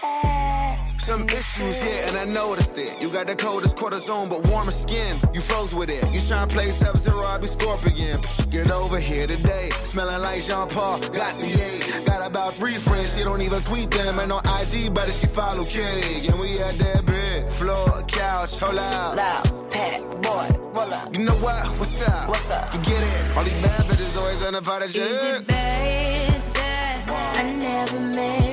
Some issues, yeah, and I noticed it. You got the coldest cortisone, but warmer skin. You froze with it. You tryna play Sub Zero, I be Scorpion. Psh, Get over here today. Smelling like Jean Paul. Got the eight. Got about three friends, she don't even tweet them. And on IG, but she follow Kitty. And we at that bed. Floor, couch, hold out. Loud, pat, boy, roll up. You know what? What's up? What's up? Forget it. All these bad bitches always unapologetic. Is it bad that I never made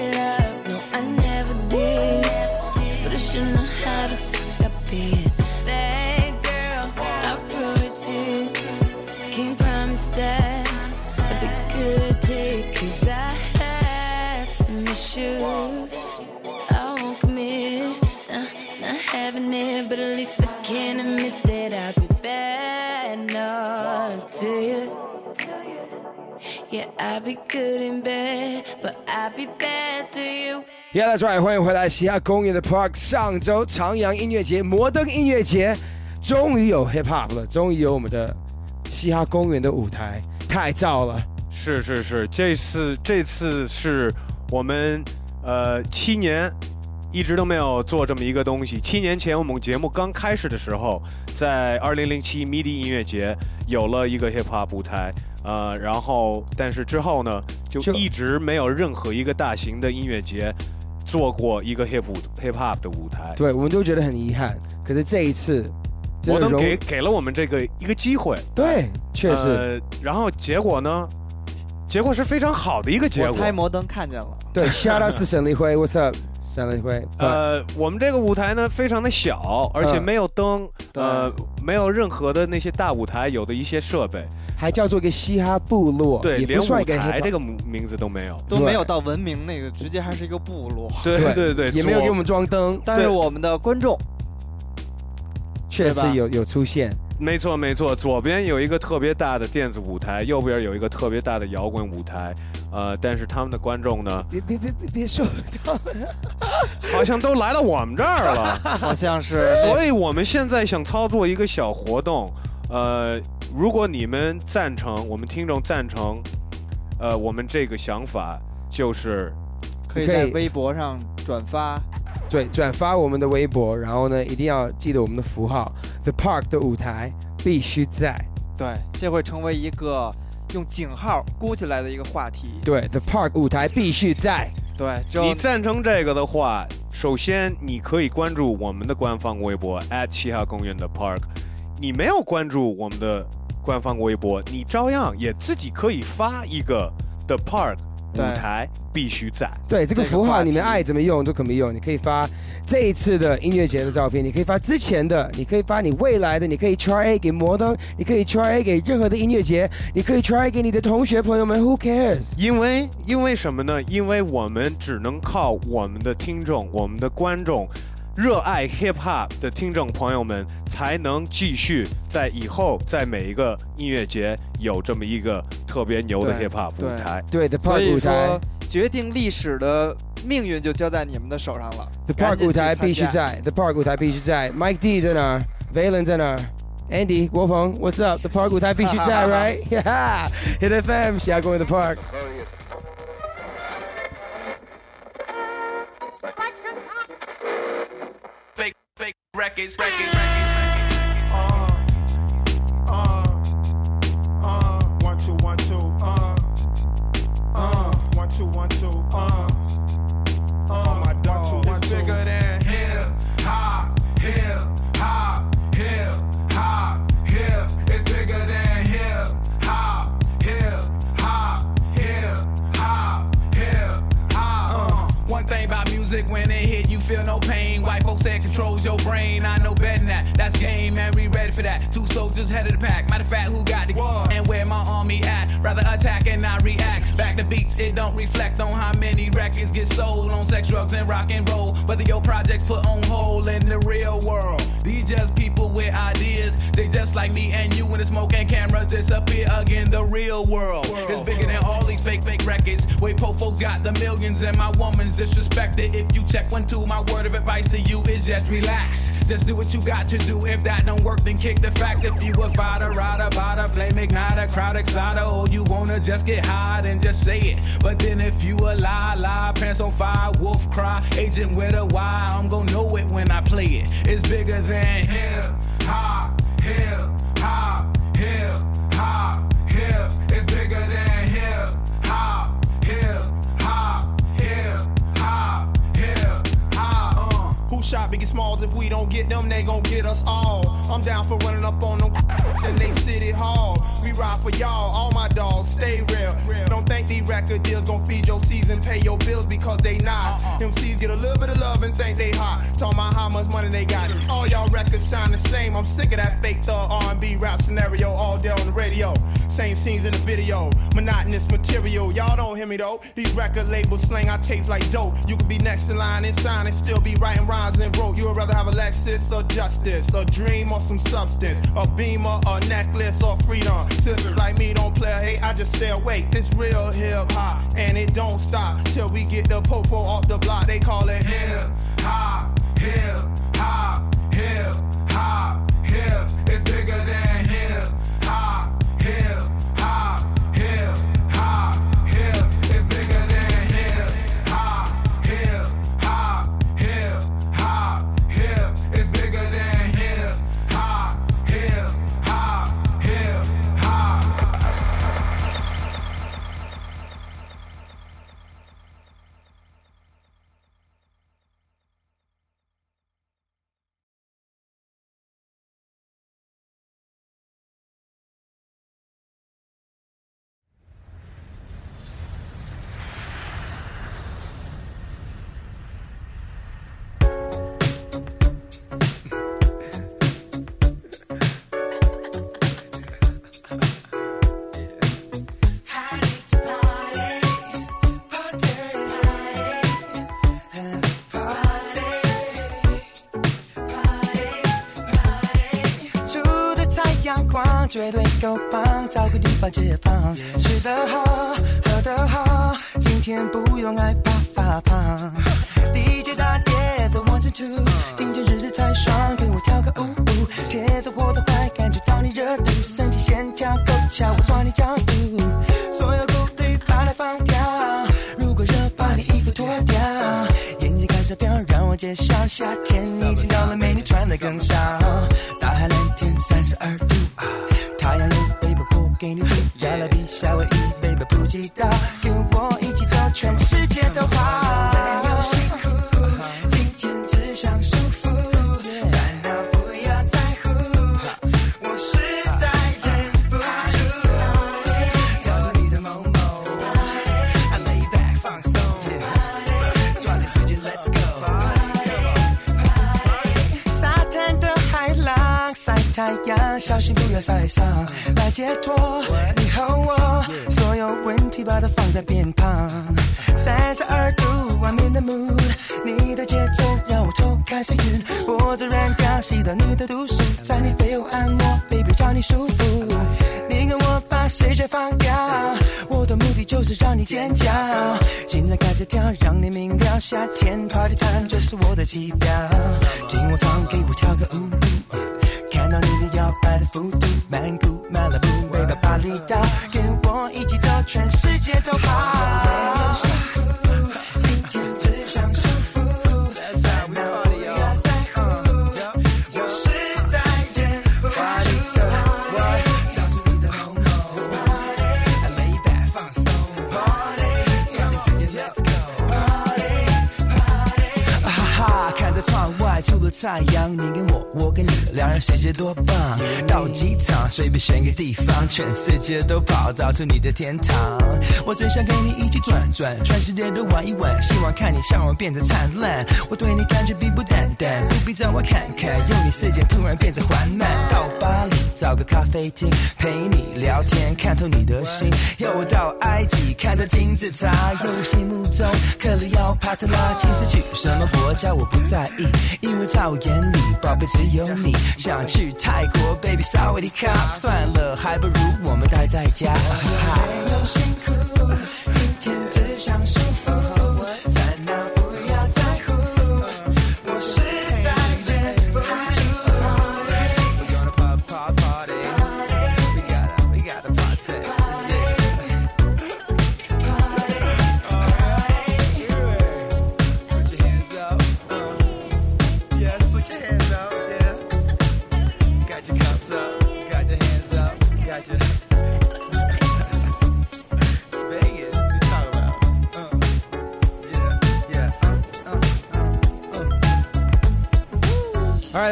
Should know how to fuck up being bad girl. I prove it to you. Can't promise that I'll be good day. Cause I had some issues. I won't commit. Not, not having it, but at least I Yeah, I'll be good in bed, but I'll be bad to you. Yeah, that's right，欢迎回来嘻哈公园的 Park。上周长阳音乐节、摩登音乐节终于有 Hip Hop 了，终于有我们的嘻哈公园的舞台，太燥了。是是是，这次这次是我们呃七年一直都没有做这么一个东西。七年前我们节目刚开始的时候，在二零零七 MIDI 音乐节有了一个 Hip Hop 舞台，呃，然后但是之后呢，就一直没有任何一个大型的音乐节做过一个 Hip Hip Hop 的舞台。对，我们都觉得很遗憾。可是这一次，真摩登给给了我们这个一个机会，对，确实。呃，然后结果呢，结果是非常好的一个结果。我猜摩登看见了。对，*laughs* Shout out to 沈立辉，What's up，沈立辉。呃，我们这个舞台呢非常的小，而且嗯。没有灯，呃，没有任何的那些大舞台有的一些设备，还叫做一个嘻哈部落，对，也连舞不算一个 hip 台这个名字都没有，都没有到文明那个，直接还是一个部落。对对对左也没有给我们装灯，但是我们的观众。确实有有出现。没错没错，左边有一个特别大的电子舞台，右边有一个特别大的摇滚舞台，呃，但是他们的观众呢，别别别别别说他们，*laughs* 好像都来到我们这儿了，*laughs* 好像是。所以我们现在想操作一个小活动，呃，如果你们赞成，我们听众赞成，呃，我们这个想法就是可以在微博上转发。对，转发我们的微博，然后呢，一定要记得我们的符号，The Park 的舞台必须在。对，这会成为一个用井号箍起来的一个话题。对，The Park 舞台必须在。对，就你赞成这个的话，首先你可以关注我们的官方微博七号公园的 Park。你没有关注我们的官方微博，你照样也自己可以发一个 The Park 舞对台必须在。对这个符号，你们爱怎么用都可以用。你可以发这一次的音乐节的照片，你可以发之前的，你可以发你未来的，你可以 try A 给摩登，你可以 try A 给任何的音乐节，你可以 try A 给你的同学朋友们，Who cares？因为因为什么呢？因为我们只能靠我们的听众、我们的观众，热爱 hip hop 的听众朋友们，才能继续在以后在每一个音乐节有这么一个特别牛的 hip hop 舞台。对，The 所 Park 以舞台说，决定历史的命运就交在你们的手上了。，The 赶 Park 紧舞台去参加必须在，The Park 舞台必须在，Mike D 在哪儿？Valen 在哪儿？Andy 国鹏，What's up？The Park 舞台必须在，*laughs* Right？Yeah，Hit FM 嘻哈公园的 Park。Thing about music, when it hit, you feel no pain. White say it controls your brain. I know better than that. That's game, man. We ready for that. Two soldiers head of the pack. Matter of fact, who got the and where my army at? Rather attack and not react. Back to beats, it don't reflect on how many records get sold on sex, drugs, and rock and roll. Whether your projects put on hold in the real world. These just people with ideas. They just like me and you when the smoke and cameras disappear again. The real world is bigger than all these fake, fake records. Way po folks got the millions and my woman's disrespected. If you check one, two, my word of advice to you is just relax. Just do what you got to do. If that don't work, then kick the fact. If you a fighter, rider, bada, flame igniter, crowd exciter, or you wanna just get high, then just say it. But then if you a lie, lie, pants on fire, wolf cry, agent with a Y, I'm gonna know it when I play it. It's bigger than hip hop, hip hop, hip hop, hip. It's who shot Biggie Smalls? If we don't get them, they gon' get us all. I'm down for running up on them in they. We ride for y'all, all my dogs stay real. Don't think these record deals gon' feed your season, pay your bills because they not. Uh-uh. MCs get a little bit of love and think they hot. Talking about how much money they got. All y'all records sound the same. I'm sick of that fake thug R&B rap scenario all day on the radio. Same scenes in the video, monotonous material. Y'all don't hear me though. These record labels slang our tapes like dope. You could be next in line and sign and still be writing rhymes and wrote. You would rather have a Lexus or justice, a dream or some substance, a beamer, a necklace or freedom. Sipping like me don't play hate, I just stay awake. It's real hip hop and it don't stop till we get the popo off the block. They call it hip hop, hip hop, hip hop, hip. It's bigger than 绝对够棒，找个地方解放。吃得好，喝得好，今天不用害怕发胖。DJ 大碟的 one two two，听见日子太爽，跟我跳个舞舞，节奏活得快，感觉到你热度，身体线条够巧，我抓你角度，所有顾虑把它放掉。如果热，把你衣服脱掉，眼睛看手表，让我揭晓，夏天已经到了，美女穿的更少。小心不要晒伤。来解脱你和我，所有问题把它放在边旁。三十二度外面的 mood，你的节奏让我头开始晕，脖子软掉，吸到你的毒素，在你背后按摩，baby 让你舒服。你跟我把世界放掉，我的目的就是让你尖叫。现在开始跳，让你明了，夏天 party time 就是我的基调。听我唱，的幅度，曼谷、马拉布、北巴巴厘岛，跟我一起走，全世界都跑。没有辛苦，今天只想舒服，烦恼不要在乎，我实在忍不住。找出你的某某，lay back 放松，抓紧时间 Let's go。啊哈哈，看着窗外出了太阳，你跟我，我跟你，两人世界多。机场随便选个地方，全世界都跑，找出你的天堂。我最想跟你一起转转，全世界都玩一玩，希望看你笑容变得灿烂。我对你感觉并不淡淡，不必让我看看，有你世界突然变得缓慢。到巴黎找个咖啡厅，陪你聊天，看透你的心。又到埃及看到金字塔，又心目中克里奥帕特拉，其实去什么国家我不在意，因为在我眼里，宝贝只有你。想去泰国，baby 稍微离开，算了，还不如我们待在家。没有辛苦，今天只想舒服，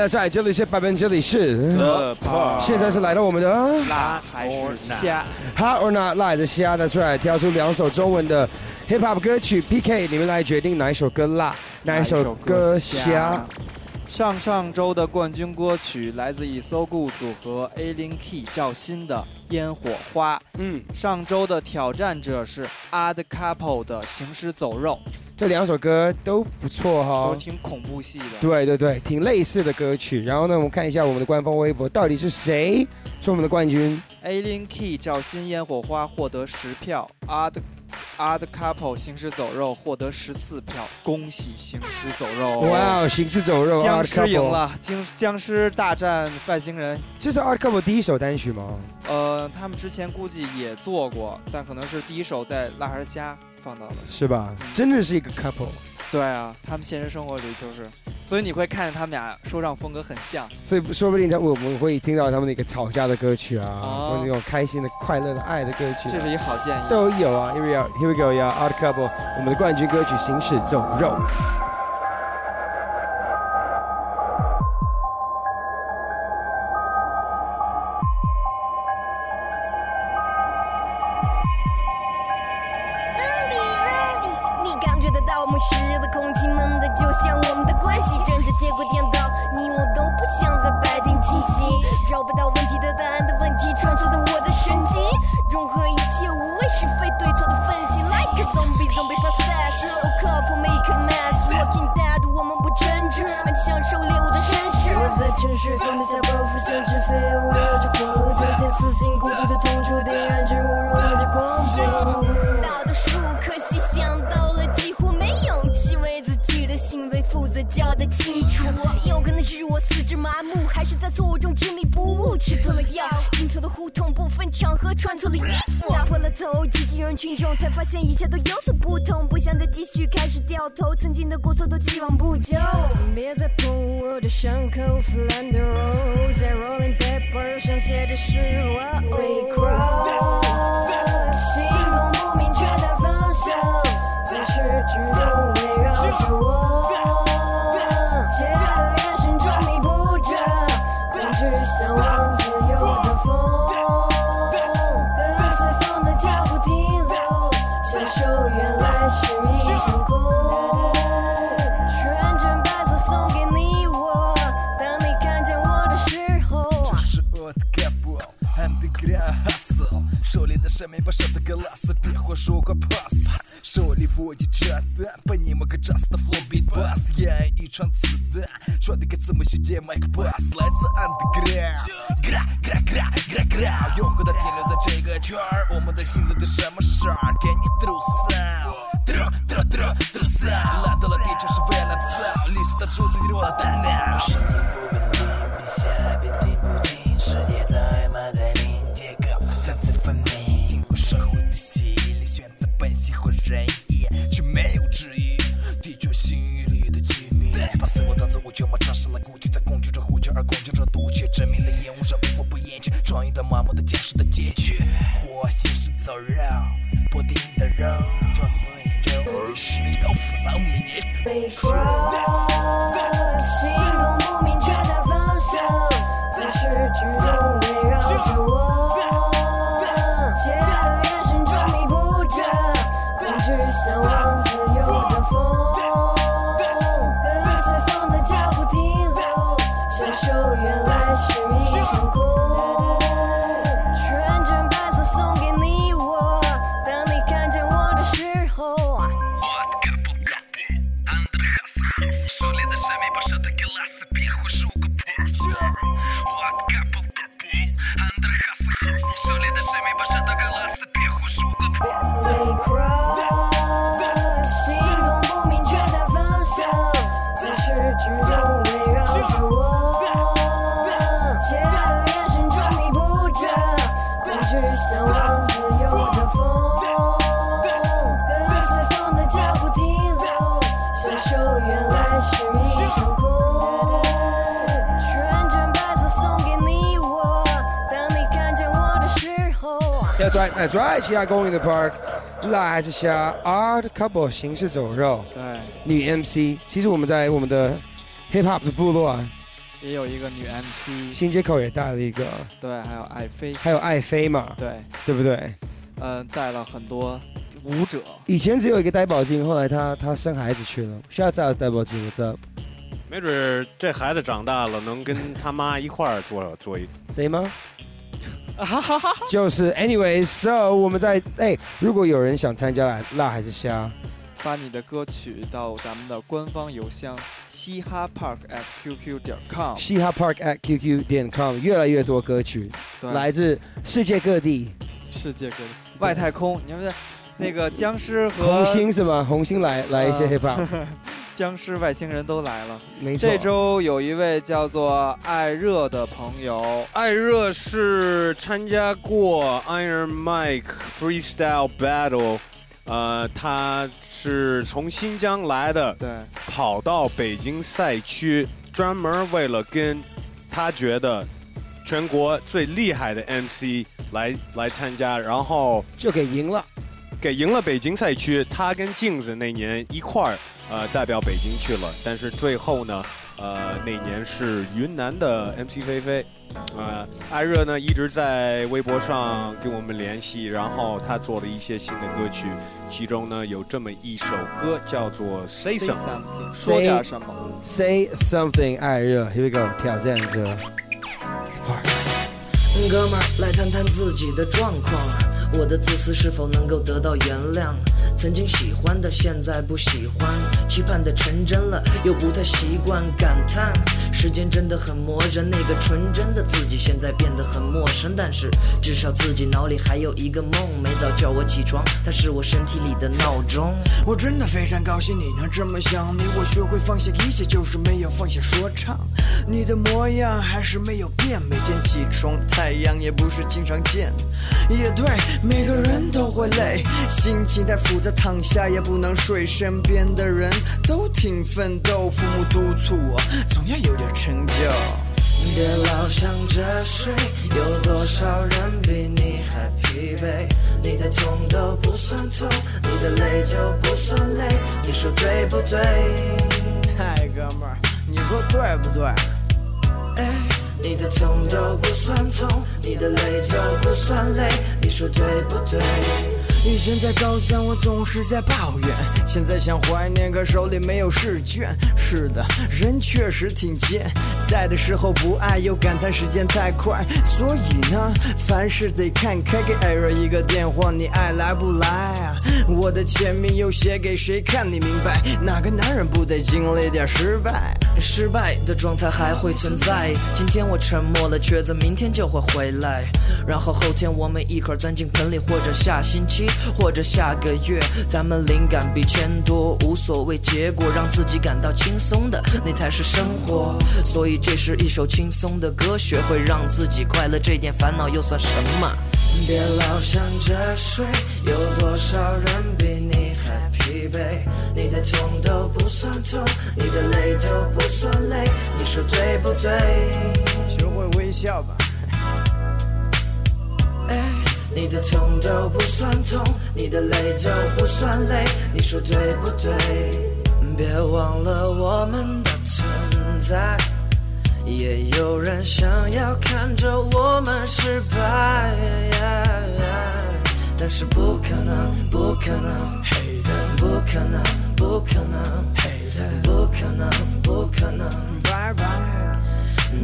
right，这里是百分，这里是 The Park 现在是来到我们的拉还是虾？Hot or Not 辣的虾，That's right，挑出两首中文的 Hip Hop 歌曲 PK，你们来决定哪一首歌辣，哪一首歌虾。上上周的冠军歌曲来自以 So Good 组合 A Lin Key 赵鑫的《烟火花》。嗯，上周的挑战者是 Odd Couple 的《行尸走肉》，这两首歌都不错哈、都挺恐怖系的。对对对，挺类似的歌曲。然后呢，我们看一下我们的官方微博，到底是谁是我们的冠军？A Lin Key 赵鑫《烟火花》获得十票，Odd Odd Couple 行尸走肉获得十四票，恭喜行尸走肉！哇哦，行尸走肉，僵尸赢。了，僵僵尸大战外星人。这是 Odd Couple 第一首单曲吗？呃，他们之前估计也做过，但可能是第一首在辣还是虾放到了。是吧？真的是一个 couple，对啊，他们现实生活里就是，所以你会看见他们俩说唱风格很像。所以说不定在我们会听到他们那个吵架的歌曲啊，哦或者那种开心的、快乐的爱的歌曲啊、这是一好建议。都有啊。Here we go, here we go, our Couple，我们的冠军歌曲《行尸走肉》。找不到问题的答案的问题穿梭在我的神经，融合一切无谓是非对错的分析，like a zombie zombie process，a couple make a mess，walking dead，我们不争执，安享受猎物的绅士。我在城市放不下群众，才发现一切都有所不同，不想再继续，开始掉头，曾经的过错都既往不咎。别再碰我的伤口，Flat the road，在 Rolling paper 上写的是我。scenes of the show That's right, that's right. 其他公园的 Park，辣还是虾？Odd Couple 行尸走肉。对，女 MC。其实我们在我们的 Hip Hop 的部落啊，也有一个女 MC，新街口也带了一个，对，还有爱妃，还有爱妃嘛，对，对不对？嗯，带了很多舞者。以前只有一个戴宝金，后来他他生孩子去了。下次还是戴宝金，我知道。没准这孩子长大了能跟他妈一块儿做做一。谁吗？*laughs* 就是 anyway，so 我们在哎，如果有人想参加辣还是虾，发你的歌曲到咱们的官方邮箱嘻哈 park at qq 点 com，嘻哈 park at qq 点 com，越来越多歌曲来自世界各地，世界各地，外太空，你们那个僵尸和红星是吗？红星来来一些呃 hip hop，*laughs* 僵尸外星人都来了。没错。这周有一位叫做艾热的朋友，艾热是参加过 Iron Mike Freestyle Battle，呃，他是从新疆来的，对，跑到北京赛区，专门为了跟他觉得全国最厉害的 MC 来来参加，然后就给赢了，给赢了北京赛区。他跟镜子那年一块儿呃代表北京去了，但是最后呢，呃那年是云南的 MC 菲菲。呃，艾热呢一直在微博上跟我们联系，然后他做了一些新的歌曲，其中呢有这么一首歌叫做《Say，something，说点什么？Say something，艾热，Here we go，挑战者。哥们儿，来谈谈自己的状况。我的自私是否能够得到原谅？曾经喜欢的，现在不喜欢；期盼的成真了，又不太习惯。感叹时间真的很磨人，那个纯真的自己现在变得很陌生。但是至少自己脑里还有一个梦，每早叫我起床，它是我身体里的闹钟。我真的非常高兴你能这么想你，我学会放下一切，就是没有放下说唱。你的模样还是没有变，每天起床太阳也不是经常见。也对，每个人都会累，心情太复杂，躺下也不能睡。身边的人都挺奋斗，父母督促我，总要有点成就。别老想着睡，有多少人比你还疲惫？你的痛都不算痛，你的累就不算累，你说对不对？嗨，哥们儿，你说对不对？哎，你的痛都不算痛，你的累就不算累，你说对不对？以前在高三，我总是在抱怨，现在想怀念，可手里没有试卷。是的，人确实挺贱，在的时候不爱，又感叹时间太快，所以呢，凡事得看开。给艾瑞一个电话，你爱来不来？我的签名又写给谁看？你明白，哪个男人不得经历点失败？失败的状态还会存在。今天我沉默了，抉择明天就会回来。然后后天我们一块钻进盆里，或者下星期，或者下个月，咱们灵感比钱多，无所谓结果，让自己感到轻松的，那才是生活。所以这是一首轻松的歌，学会让自己快乐，这点烦恼又算什么？别老想着睡，有多少人比你还疲惫？你的痛都不算痛，你的累都不算累，你说对不对？学会微笑吧。你的痛都不算痛，你的累就不算累，你说对不对？别忘了我们的存在，也有人想要看着我们失败，但是不可能，不可能，不可能，不可能，不可能，不可能，拜拜。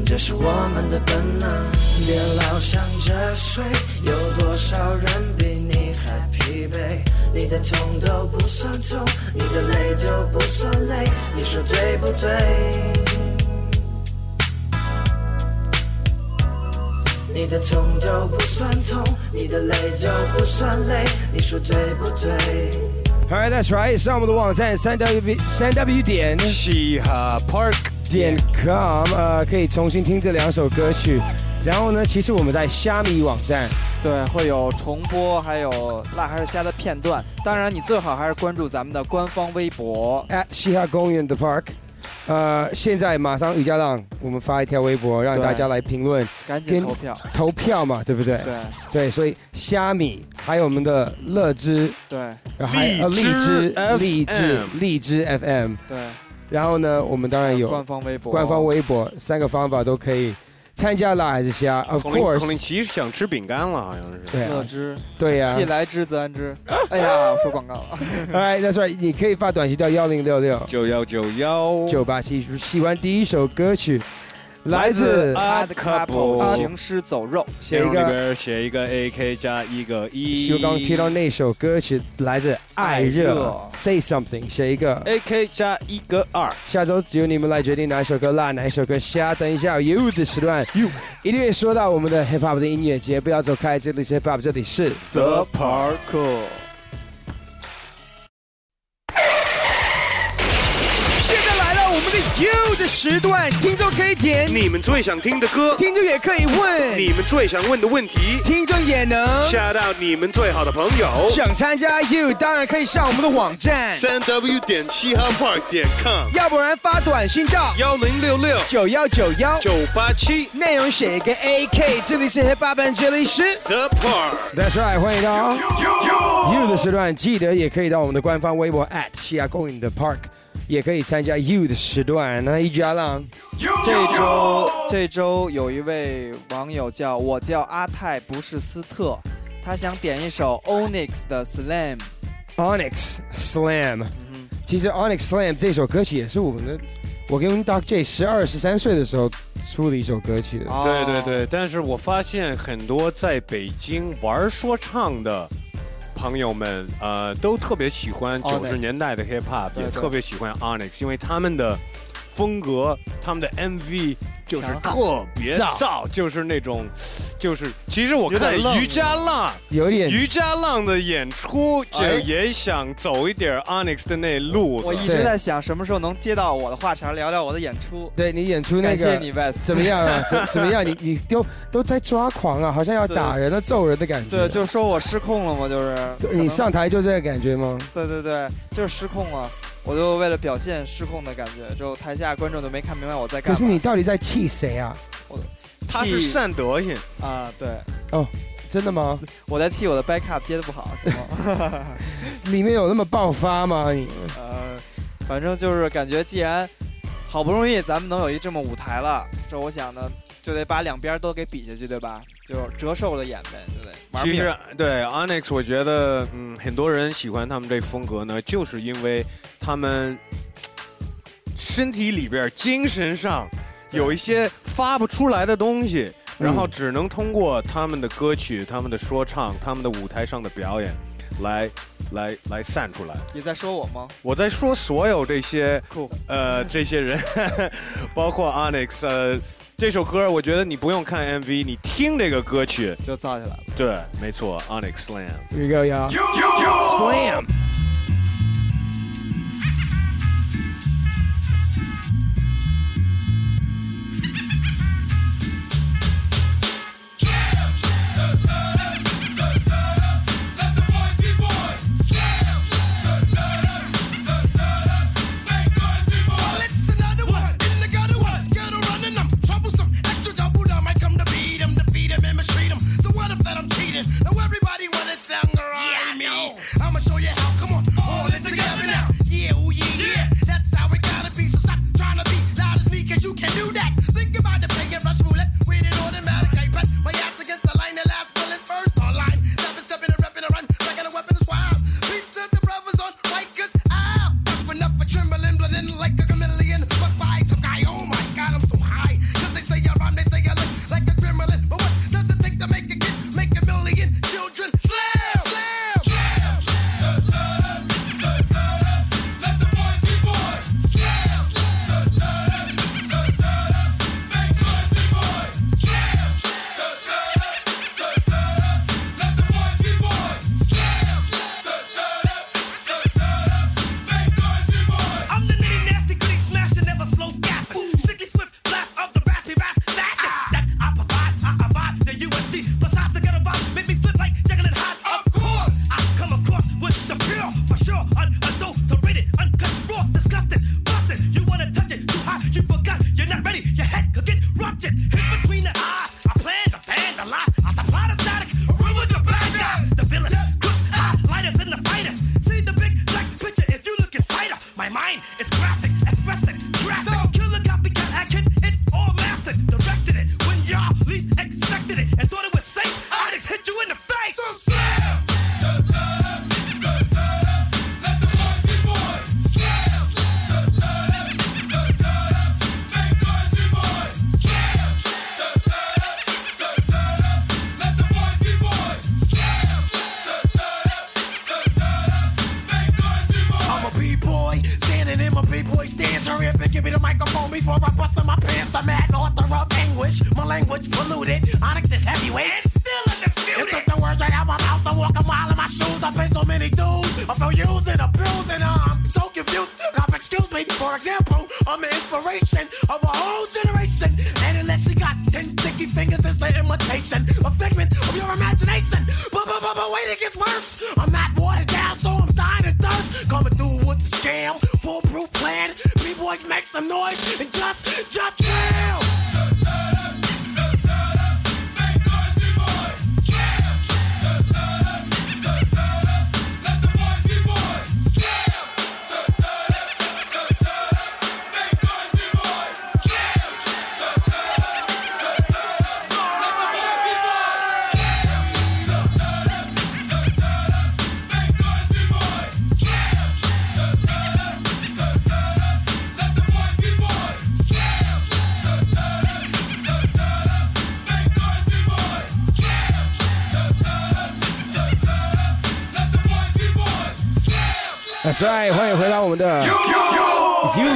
这是我们的本能，别老想着睡，有多少人比你还疲惫？你的痛都不算痛，你的累都不算累，你说对不对？你的痛都不算痛，你的累都不算累，你说对不对？Alright, that's right. 上我们的网站三 w 三 w 点嘻哈 Park 点 com，呃，可以重新听这两首歌曲。然后呢，其实我们在虾米网站，对，会有重播，还有辣还是虾的片段。当然，你最好还是关注咱们的官方微博。At 嘻哈公园的 Park。呃，现在马上雨佳浪，我们发一条微博，让大家来评论，赶紧投票。投票嘛，对不对？对。对，所以虾米还有我们的乐之，对。还有呃荔枝、荔枝、荔枝 FM，对，然后呢，我们当然有官方微博。官方微博三个方法都可以参加辣还是虾？Of course，孔令奇想吃饼干了，好像是。对啊。乐之，对呀。既来之则安之。*laughs* 哎呀，我说广告了。*laughs* 哎，that's right，你可以发短信到幺零六六。九幺九幺。九八七，喜欢第一首歌曲，来自 Odd Couple 行尸走肉，写一个。边写一个 A K 加一个一。就刚刚提到那首歌曲来自爱热热，Say Something，写一个 A K 加一个二。下周只有你们来决定哪一首歌辣，哪一首歌虾。等一下有 You 的时段，You 一定会说到我们的 Hip Hop 的音乐节，不要走开，这里是 Hip Hop，这里是 The Park。You 的时段，听众可以点。你们最想听的歌，听众也可以问。你们最想问的问题，听众也能。吓到你们最好的朋友。想参加 You，当然可以上我们的网站，三 W 点嘻哈 Park 点 com，要不然发短信到幺零六六。九幺九幺。九八七。内容写一个 AK，这里是 Hip Hop，这里是 The Park。That's right，欢迎到。You 的时段，记得也可以到我们的官方微博 at 西亚公园的 Park，也可以参加 You 的时段。那一家浪，这周这周有一位网友叫我叫阿泰，不是斯特，他想点一首 Onyx 的 Slam。Onyx Slam，、其实 Onyx Slam 这首歌曲也是我们的，我跟 Doc J 十二十三岁的时候出的一首歌曲。对对对，但是我发现很多在北京玩说唱的朋友们，呃，都特别喜欢九十年代的 hip hop，也特别喜欢 Onyx，因为他们的风格，他们的 MV 就是特别燥燥，就是那种，就是其实我看瑜伽浪。有点瑜伽浪的演出，就哎也想走一点 Onyx 的那路。我一直在想什么时候能接到我的话茬，聊聊我的演出。对你演出那个感谢你 Wes 怎么样啊？*laughs* 怎怎么样？你你都都在抓狂啊，好像要打人了、揍人的感觉。对，就是说我失控了嘛，就是你上台就这个感觉吗？对对对，就是失控了。我就为了表现失控的感觉，就台下观众都没看明白我在干嘛。可是你到底在气谁啊？他是气善德性啊，对，哦，真的吗？*laughs* 我在气我的 backup 接的不好，怎么？*laughs* 里面有那么爆发吗？你 *laughs* 呃，反正就是感觉，既然好不容易咱们能有一这么舞台了，这我想呢，就得把两边都给比下去，对吧？就折寿了演呗，对不对？玩其实对 Onyx，我觉得嗯，很多人喜欢他们这风格呢，就是因为他们身体里边、精神上有一些发不出来的东西，嗯然后只能通过他们的歌曲、他们的说唱、他们的舞台上的表演来来来散出来。你在说我吗？我在说所有这些呃这些人，*laughs* 包括 Onyx，呃，这首歌我觉得你不用看 MV，你听这个歌曲就造起来了。对，没错，Onyx Slam。Here you go, y'all. Slam.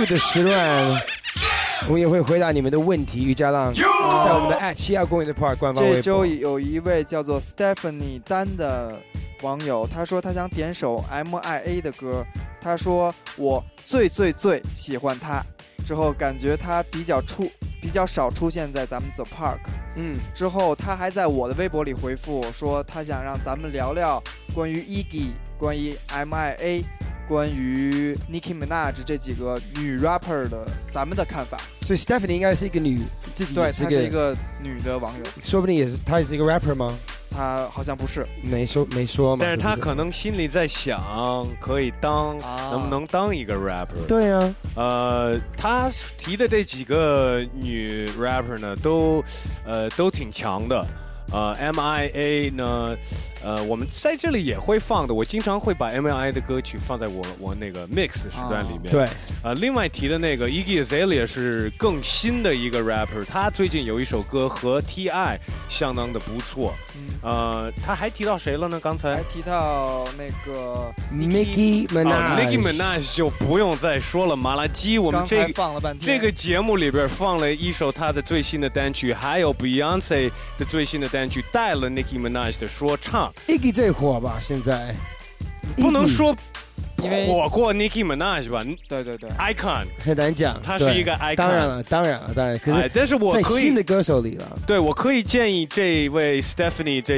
的时段，我们也会回答你们的问题。于家浪在我们的爱七亚公园的 Park 官方微这周。有一位叫做 Stephanie 丹的网友，他说他想点首 MIA 的歌，他说我最最最喜欢他，之后感觉他比较出比较少出现在咱们 The Park。嗯，之后他还在我的微博里回复说，他想让咱们聊聊关于 Eggy、关于 MIA、关于 Nicki Minaj 这几个女 rapper 的咱们的看法。所以 Stephanie 应该是一个女，自己对，她是一个女的网友，说不定也是，她也是一个 rapper 吗？她好像不是。没说没说嘛。但是他对不对可能心里在想，可以当、能不能当一个 rapper？对啊，呃，她提的这几个女 rapper 呢，都呃都挺强的。呃，MIA 呢，呃，我们在这里也会放的。我经常会把 MIA 的歌曲放在我我那个 mix 时段里面。对。呃，另外提的那个 Iggy Azalea 是更新的一个 rapper，他最近有一首歌和 T.I 相当的不错。呃，他还提到谁了呢？刚才还提到那个 Nicki Minaj Nicki Minaj 就不用再说了，麻辣鸡，我们这个放了半天这个节目里边放了一首他的最新的单曲，还有 Beyonce 的最新的单曲，带了 Nicki Minaj 的说唱，Iggy 最火吧？现在。不能说火过 Nicki Minaj 吧对对对，Icon。很难讲，对他是一个 icon 当然了，当然了，当然。可是，哎但是我在可以新的歌手里了。对，我可以建议这位 Stephanie 这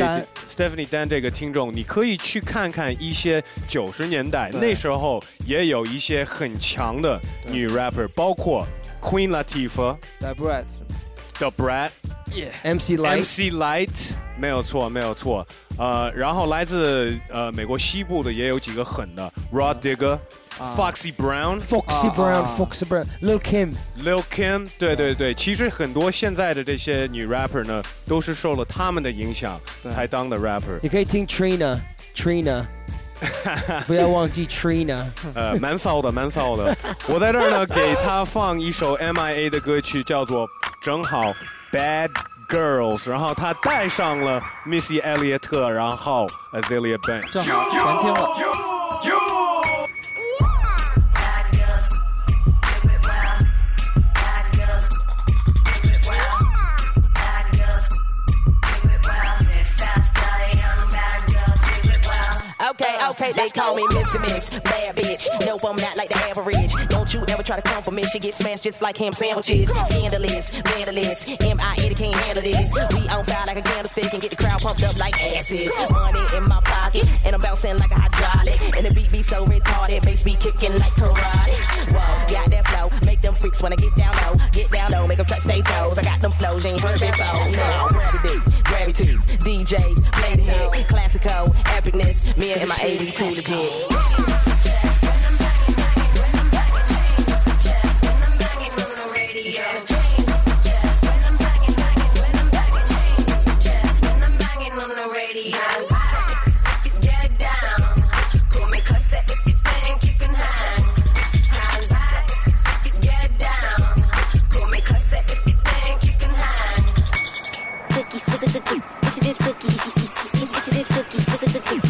Stephanie 丹这个听众，你可以去看看一些九十年代那时候也有一些很强的女 rapper，包括 Queen Latifah、Brat、MC Light MC Light，没有错，没有错。呃，然后来自呃美国西部的也有几个狠的，Rod Digger、Foxy Brown、Foxy Brown、Foxy Brown、Lil Kim、Lil Kim，对对对，其实很多现在的这些女 rapper 呢，都是受了他们的影响才当的 rapper。你可以听 Trina Trina，*laughs* 不要忘记 Trina。呃，蛮骚的，蛮骚的。我在这儿呢，给他放一首 MIA 的歌曲，叫做《正好 Bad Girls》，然后他带上了 Missy Elliott，然后 Azalea Banks。正好全听了。Okay, uh, okay, they call me Missy Mix, bad bitch. Nope, I'm not like the average. Don't you ever try to come for me, she get smashed just like ham sandwiches. Scandalous, vandalous, M.I.A. can't handle this. We on fire like a candlestick and get the crowd pumped up like asses. Money in my pocket, and I'm bouncing like a hydraulic. And the beat be so retarded, bass be kicking like karate. Whoa, got that flow, make them freaks wanna get down low. Get down low, make them touch their toes. I got them flows, you ain't heard before. Now, gravity, gravity, DJs, play the hit, classical, epicness. Me and my 80s too legit. Bitches is cookies, bitches is cookies, bitches is cookies,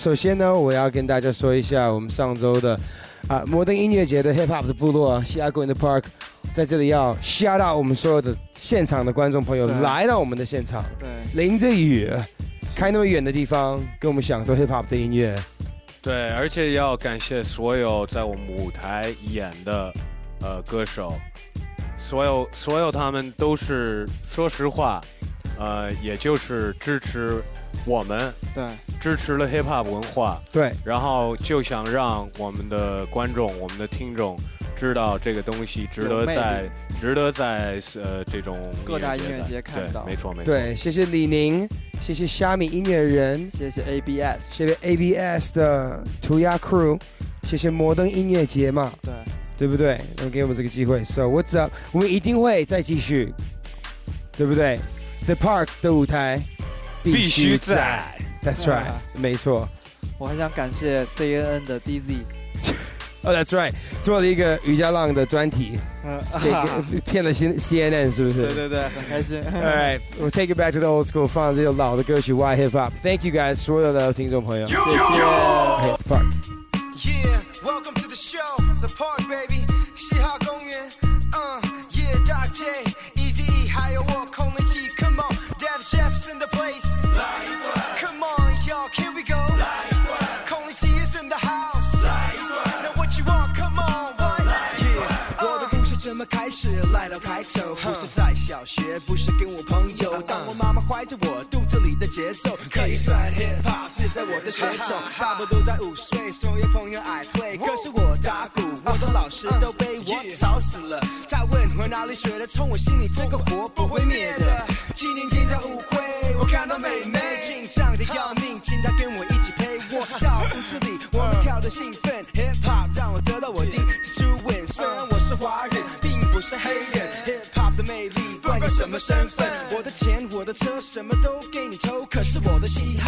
首先呢，我要跟大家说一下，我们上周的啊、摩登音乐节的 Hip Hop 的部落西雅 Go in the Park，在这里要 shout out 我们所有的现场的观众朋友来到我们的现场，对，淋着雨，开那么远的地方跟我们享受 Hip Hop 的音乐。对，而且要感谢所有在我们舞台演的呃歌手，所有所有他们都是说实话，呃，也就是支持我们，对，支持了 hip hop 文化，对，然后就想让我们的观众、我们的听众知道这个东西值得在值得在呃这种各大音乐节看到。没错没错，对，谢谢李宁，谢谢虾米音乐人，谢谢 ABS，谢谢 ABS 的涂鸦 Crew，谢谢摩登音乐节嘛，对，对不对？能给我们这个机会，So what's up？我们一定会再继续，对不对？The Park 的舞台必须在，That's right，啊没错。我还想感谢 CNN 的 DZ，哦、t h a *laughs* t s right，做了一个瑜伽浪的专题，嗯给给骗了 C CNN 是不是？对对对，很开心。 All right, we'll take it back to the old school，放这个老的歌曲 Why Hip Hop。Thank you guys，所有的听众朋友，谢谢。Hip Park。 Yeah, welcome to the show, the park, baby. 嘻哈公园, uh, yeah, Doc J, Easy E, 还有我空灵气 Come on, Dev Jeff's 开始？来到开头，不是在小学，不是跟我朋友。当我妈妈怀着我，肚子里的节奏可以算 hip hop 是在我的血统。*laughs* 差不多在五岁，所有朋友爱 play，可是我打鼓，我的老师都被我吵死了。他问我哪里学的，从我心里这个火不会灭的。七年前在舞会，我看到妹妹紧张的要命，兴奋，hip hop 让我得到我第一次初吻。虽然我是华人，并不是黑人，hip hop 的魅力不管你什么身份，我的钱，我的车，什么都给你偷，可是我的心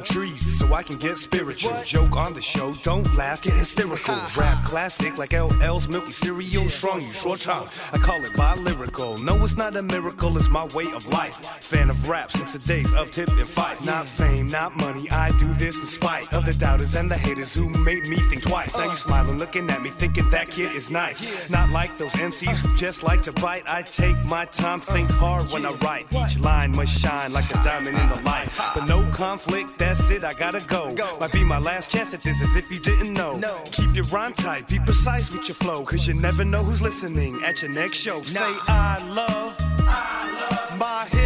some trees so I can get spiritual. Joke on the show, don't laugh, get hysterical. Rap classic like LL's Milky Cereal, strong you short chop. I call it bi lyrical. No, it's not a miracle, it's my way of life. Fan of rap since the days of tip and fight. Not fame, not money, I do this in spite of the doubters and the haters who made me think twice. Now you uh. smiling, looking at me, thinking that kid is nice. Not like those MCs who just like to bite. I take my time, think hard when I write. Each line must shine like a diamond in the light. But no conflict, that's it, I gotta go. Might be my last chance at this, as if you didn't know. No. Keep your rhyme tight, be precise with your flow, cause you never know who's listening at your next show. Say, I love, my hip hop.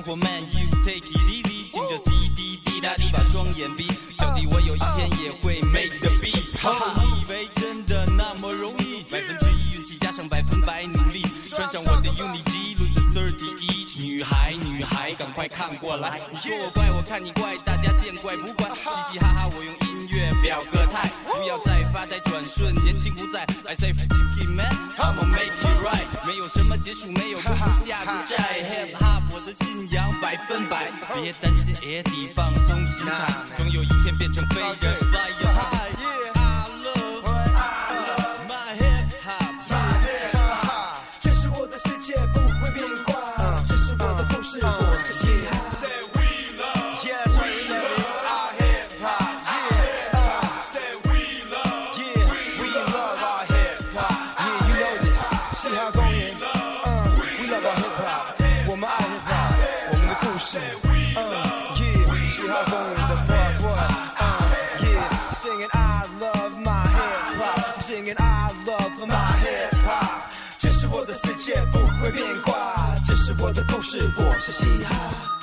生活，man，you，Take it easy，听着 CD 滴答滴，把双眼闭，小弟我有一天也会 make the beat。你以为真的那么容易？百分之一运气加上百分百努力，穿上我的 Uni G，录的 thirty each。女孩，女孩，赶快看过来！你说我怪，我看你怪，大家见怪不怪。嘻嘻哈哈，我用音乐表个态，不要再发呆转瞬，年轻不在。I say f it man，I'ma make it right。没有什么结束，没有功夫下的债。Hip hop，我的信仰百分百，别担心 Eddie，放松心态，总有一天变成飞人，Fly 也，不会变卦。这是我的故事，我是嘻哈。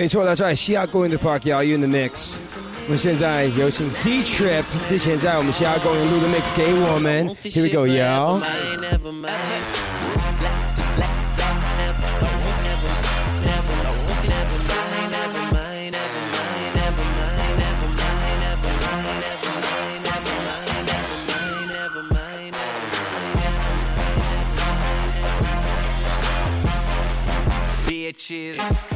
没错，That's right，西雅公园的 Park Are You in the Mix？我们现在有请 Z Trip，之前在我们西雅公园录的 mix 给我们。Here we go，yo。 Bitches.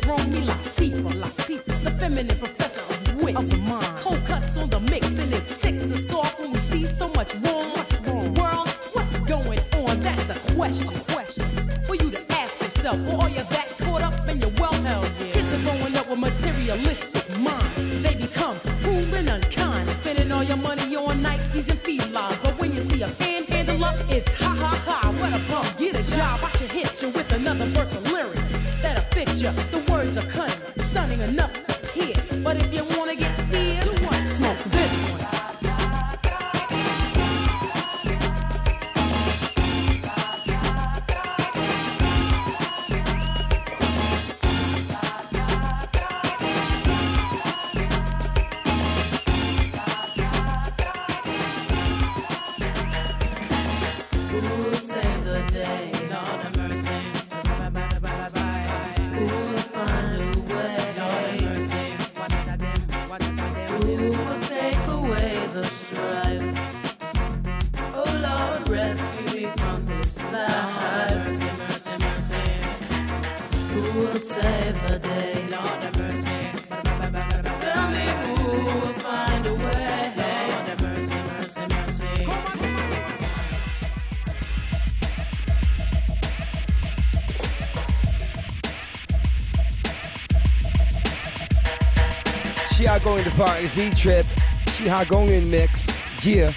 throw Romi like Latifa, the feminine professor of wits. Of the mind. Cold cuts on the mix and it ticks us off when we see so much wrong. What's wrong? World, what's going on? That's a question. A question for you to ask yourself. Or are you that caught up in your wealth? Hell yeah. Kids are growing up with materialistic mind. They become cruel and unkind, spending all your money on Nikes and Fila. But when you see a fan handle up, it's hot. Party Z Trip, Chi Hagongin mix. Yeah.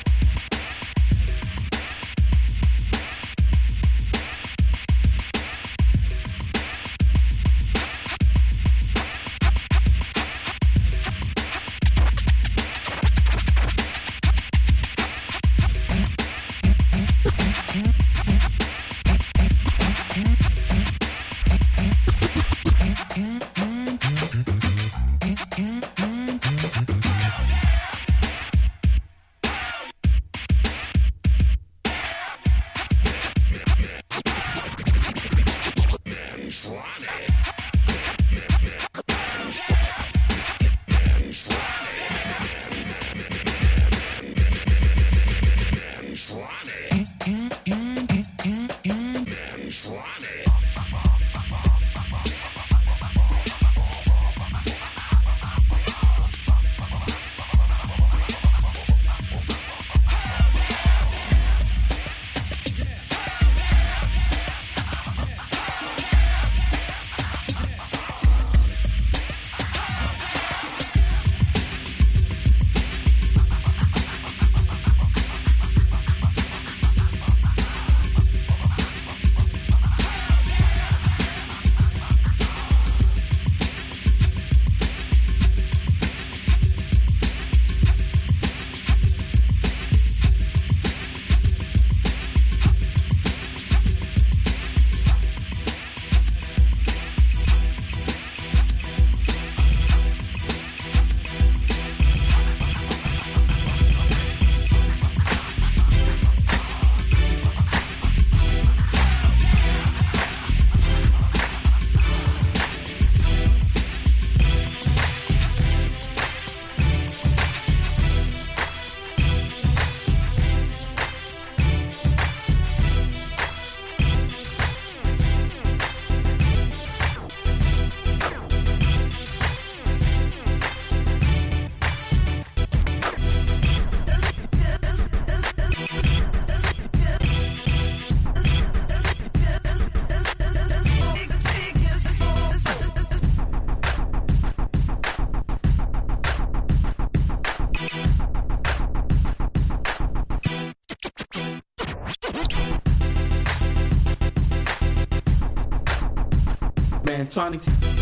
Onyx.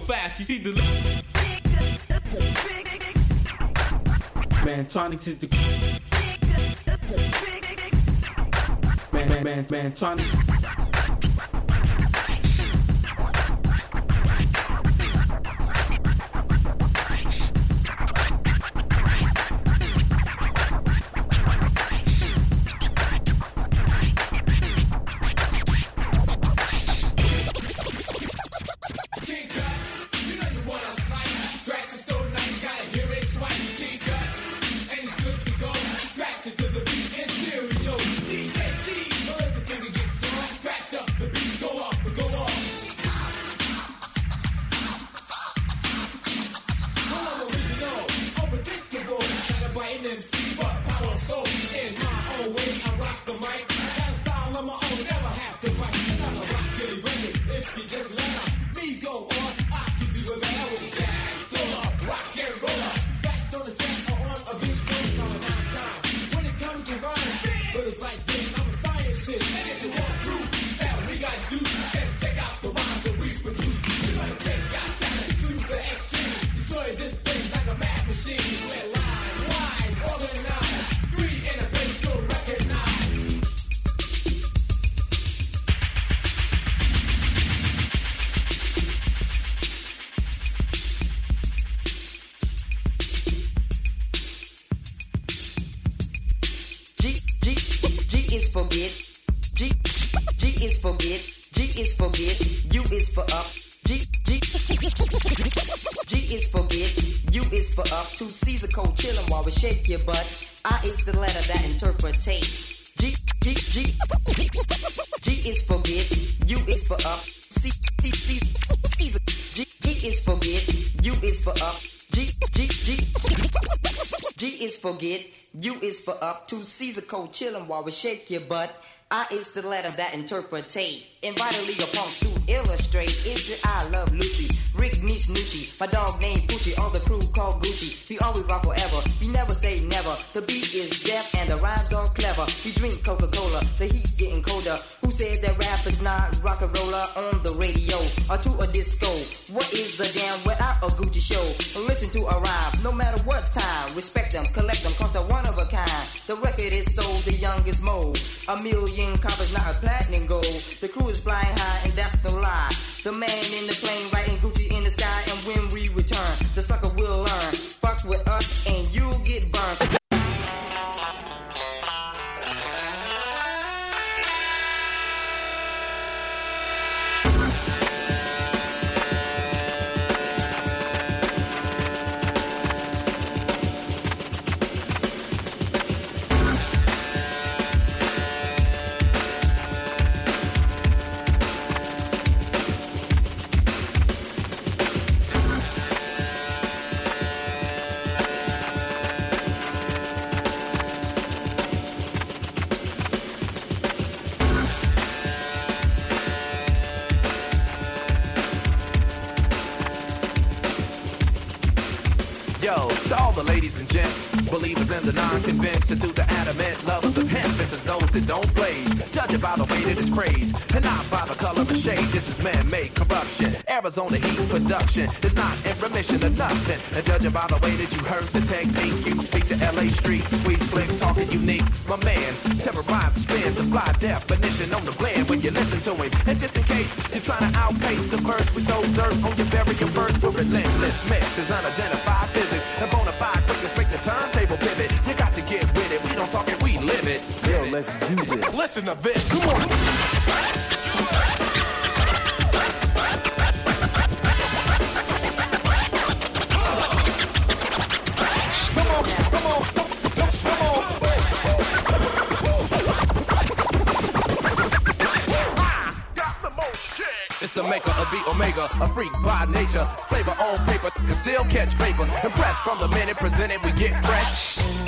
Fast. You see the Mantronics is the man man man Mantronics. Forget. G G is forget. G is forget. U is for up. G G G is forget. U is for up. Two C's a cold chillin' while we shake your butt. I is the letter that interpretate. G G G G is forget. U is for up. Forget. U is for up. Two C's a cold chillin' while we shake your butt. I is the letter that interpretate. Invite a league punks to illustrate. Is it I love Lucy? Rick Niece Nucci. My dog named Poochie. All the crew called Gucci. We always rock forever. We never say never. The beat is deaf and the rhymes are clever. We drink Coca-Cola. The heat's getting colder. Who said that rap is not rock and roller on the radio or to a disco? What is a damn without a Gucci show? Listen to a rhyme, no matter what time. Respect them, collect them, cause they're one of a kind. The record is sold the youngest mode. A million copies, not a platinum gold. The crew is flying high, and that's no lie. The man in the plane writing Gucci in the sky, and when we return, the sucker will learn. Fuck with us, and you'll get burned. Believers in the non-convinced, and to the adamant lovers of hemp, and to those that don't blaze, judge it by the way that it's praised, and not by the color of shade. This is man-made corruption. Arizona heat production is not in remission of nothing, and judge it by the way that you heard the technique. You seek the LA streets, sweet, slick, talking unique. My man, terrorize the spin, the fly definition on the blend when you listen to him. And just in case you're trying to outpace the verse with no dirt on your very verse, for relentless mix is unidentified it. Let's do this. Listen to this. Come on. Come on, come on, come on. It's the maker of the Omega, a freak by nature. Flavor on paper, can still catch papers. Impressed from the minute presented, we get fresh.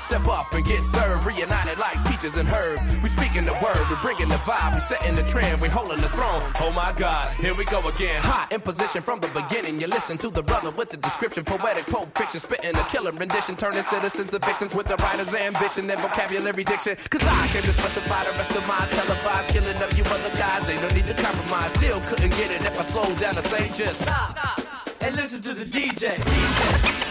Step up and get served. Reunited like peaches and herb. We speaking the word, we bringing the vibe, we setting the trend, we holding the throne. Oh my God, here we go again. Hot in position from the beginning. You listen to the brother with the description, poetic pulp fiction, spitting a killer rendition, turning citizens to victims with the writer's ambition and vocabulary diction. Cause I came to specify the rest of my televised killing of you other guys. Ain't no need to compromise, still couldn't get it if I slowed down to say just stop and listen to the DJ. Now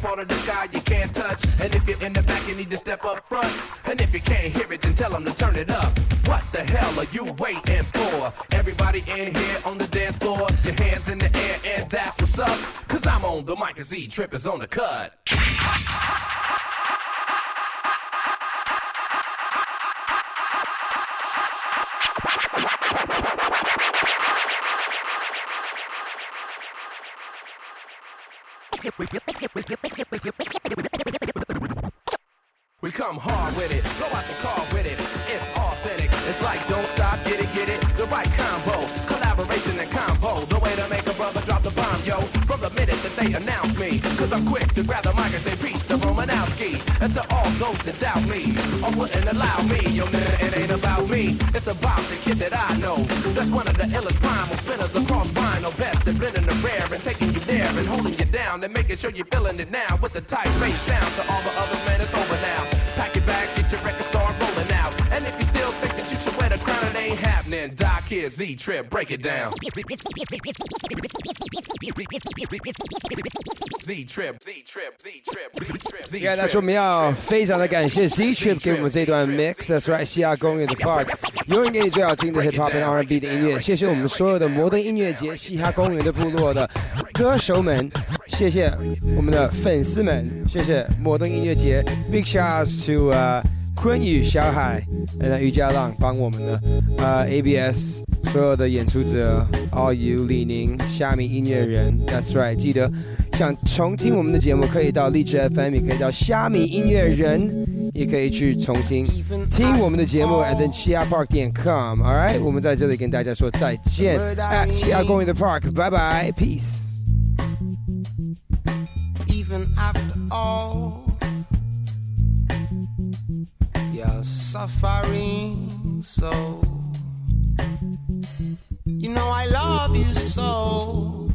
part of the sky you can't touch. And if you're in the back, you need to step up front. And if you can't hear it, then tell them to turn it up. What the hell are you waiting for? Everybody in here on the dance floor, your hands in the air, and that's what's up. Cause I'm on the mic and Z Trip is on the cut. *laughs* We come hard with it, go out your car with it. It's authentic. It's like don't stop, get it, get it. The right combo, collaboration and combo. The way to make a brother drop the bomb, yo. From the minute that they announce me, cause I'm quick to grab the mic and say peace to Romanowski. And to all those that doubt me, or wouldn't allow me. Yo, nigga, it ain't about me. It's about the kid that I know. That's one of the illest primal spinners across vinyl. Best at blending the rare and taking and holding you down and making sure you're feeling it now with the tight bass sound. To all the other men, it's over now. Pack your bags, get your record start rolling happening. Doc here, Z Trip, break it down. Z Trip, Z Trip, Z Trip, Z Trip, Z Yeah, that's 我们要非常的感谢 Z Trip 给我们这段 mix。That's right，西雅公园的 Park，永远给你最好听的 hip hop and R&B 的音乐。谢谢我们所有的摩登音乐节嘻哈公园的部落的歌手们，谢谢我们的粉丝们，谢谢摩登音乐节。Big shouts to 呃 坤宇、小海，呃于家浪帮我们的呃 ABS 所有的演出者，All You 李宁、虾米音乐人，That's right，记得。想重听我们的节目，可以到荔枝 FM，也可以到虾米音乐人，也可以去重新听我们的节目 at t h e Park 点 com。All right，我们在这里跟大家说再见，at 七亚公园的 Park，拜拜，peace。even after all you're suffering so. You know i love you so.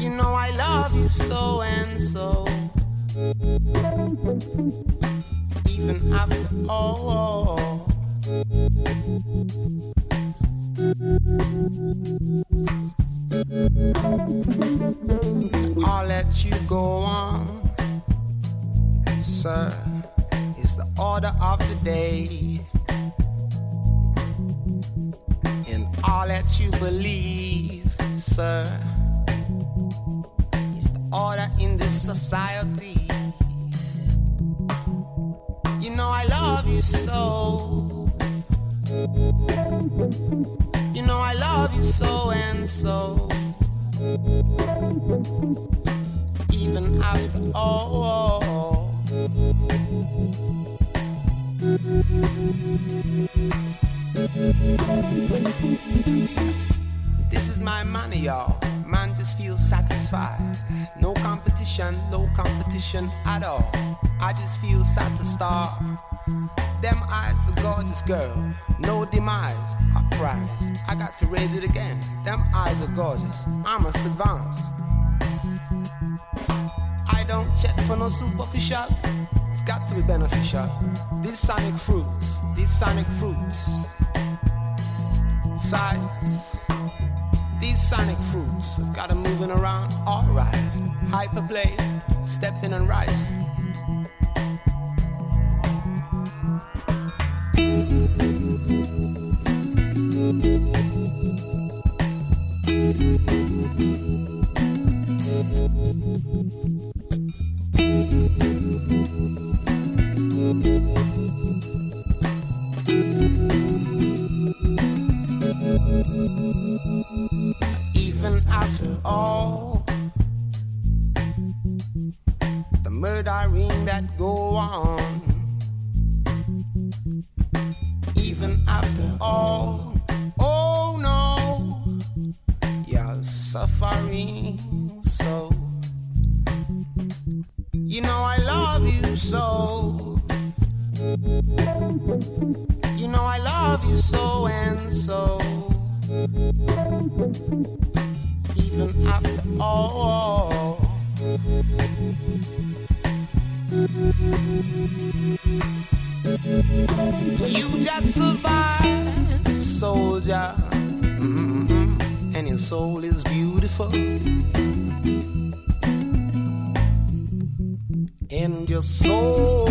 You know i love you so and so. Even after all. I'll let you go on, sir. Is the order of the day, and all that you believe, sir. Is the order in this society. You know I love you so. You know I love you so and so. Even after all. This is my money, y'all. Man just feels satisfied. No competition, no competition at all. I just feel satisfied. Them eyes, a gorgeous girl. No demise, a prize. I got to raise it again. Them eyes are gorgeous. I must advance. Don't check for no superficial. It's got to be beneficial. These sonic fruits, these sonic fruits. Sides. These sonic fruits have got them moving around alright. Hyperplay, stepping and rising. Even after all the murdering that go on, even after all, oh no, you're suffering so. You know I love you so. You know I love you so and so. Even after all. You just survived, soldier. Mm-mm-mm. And your soul is beautiful. And your soul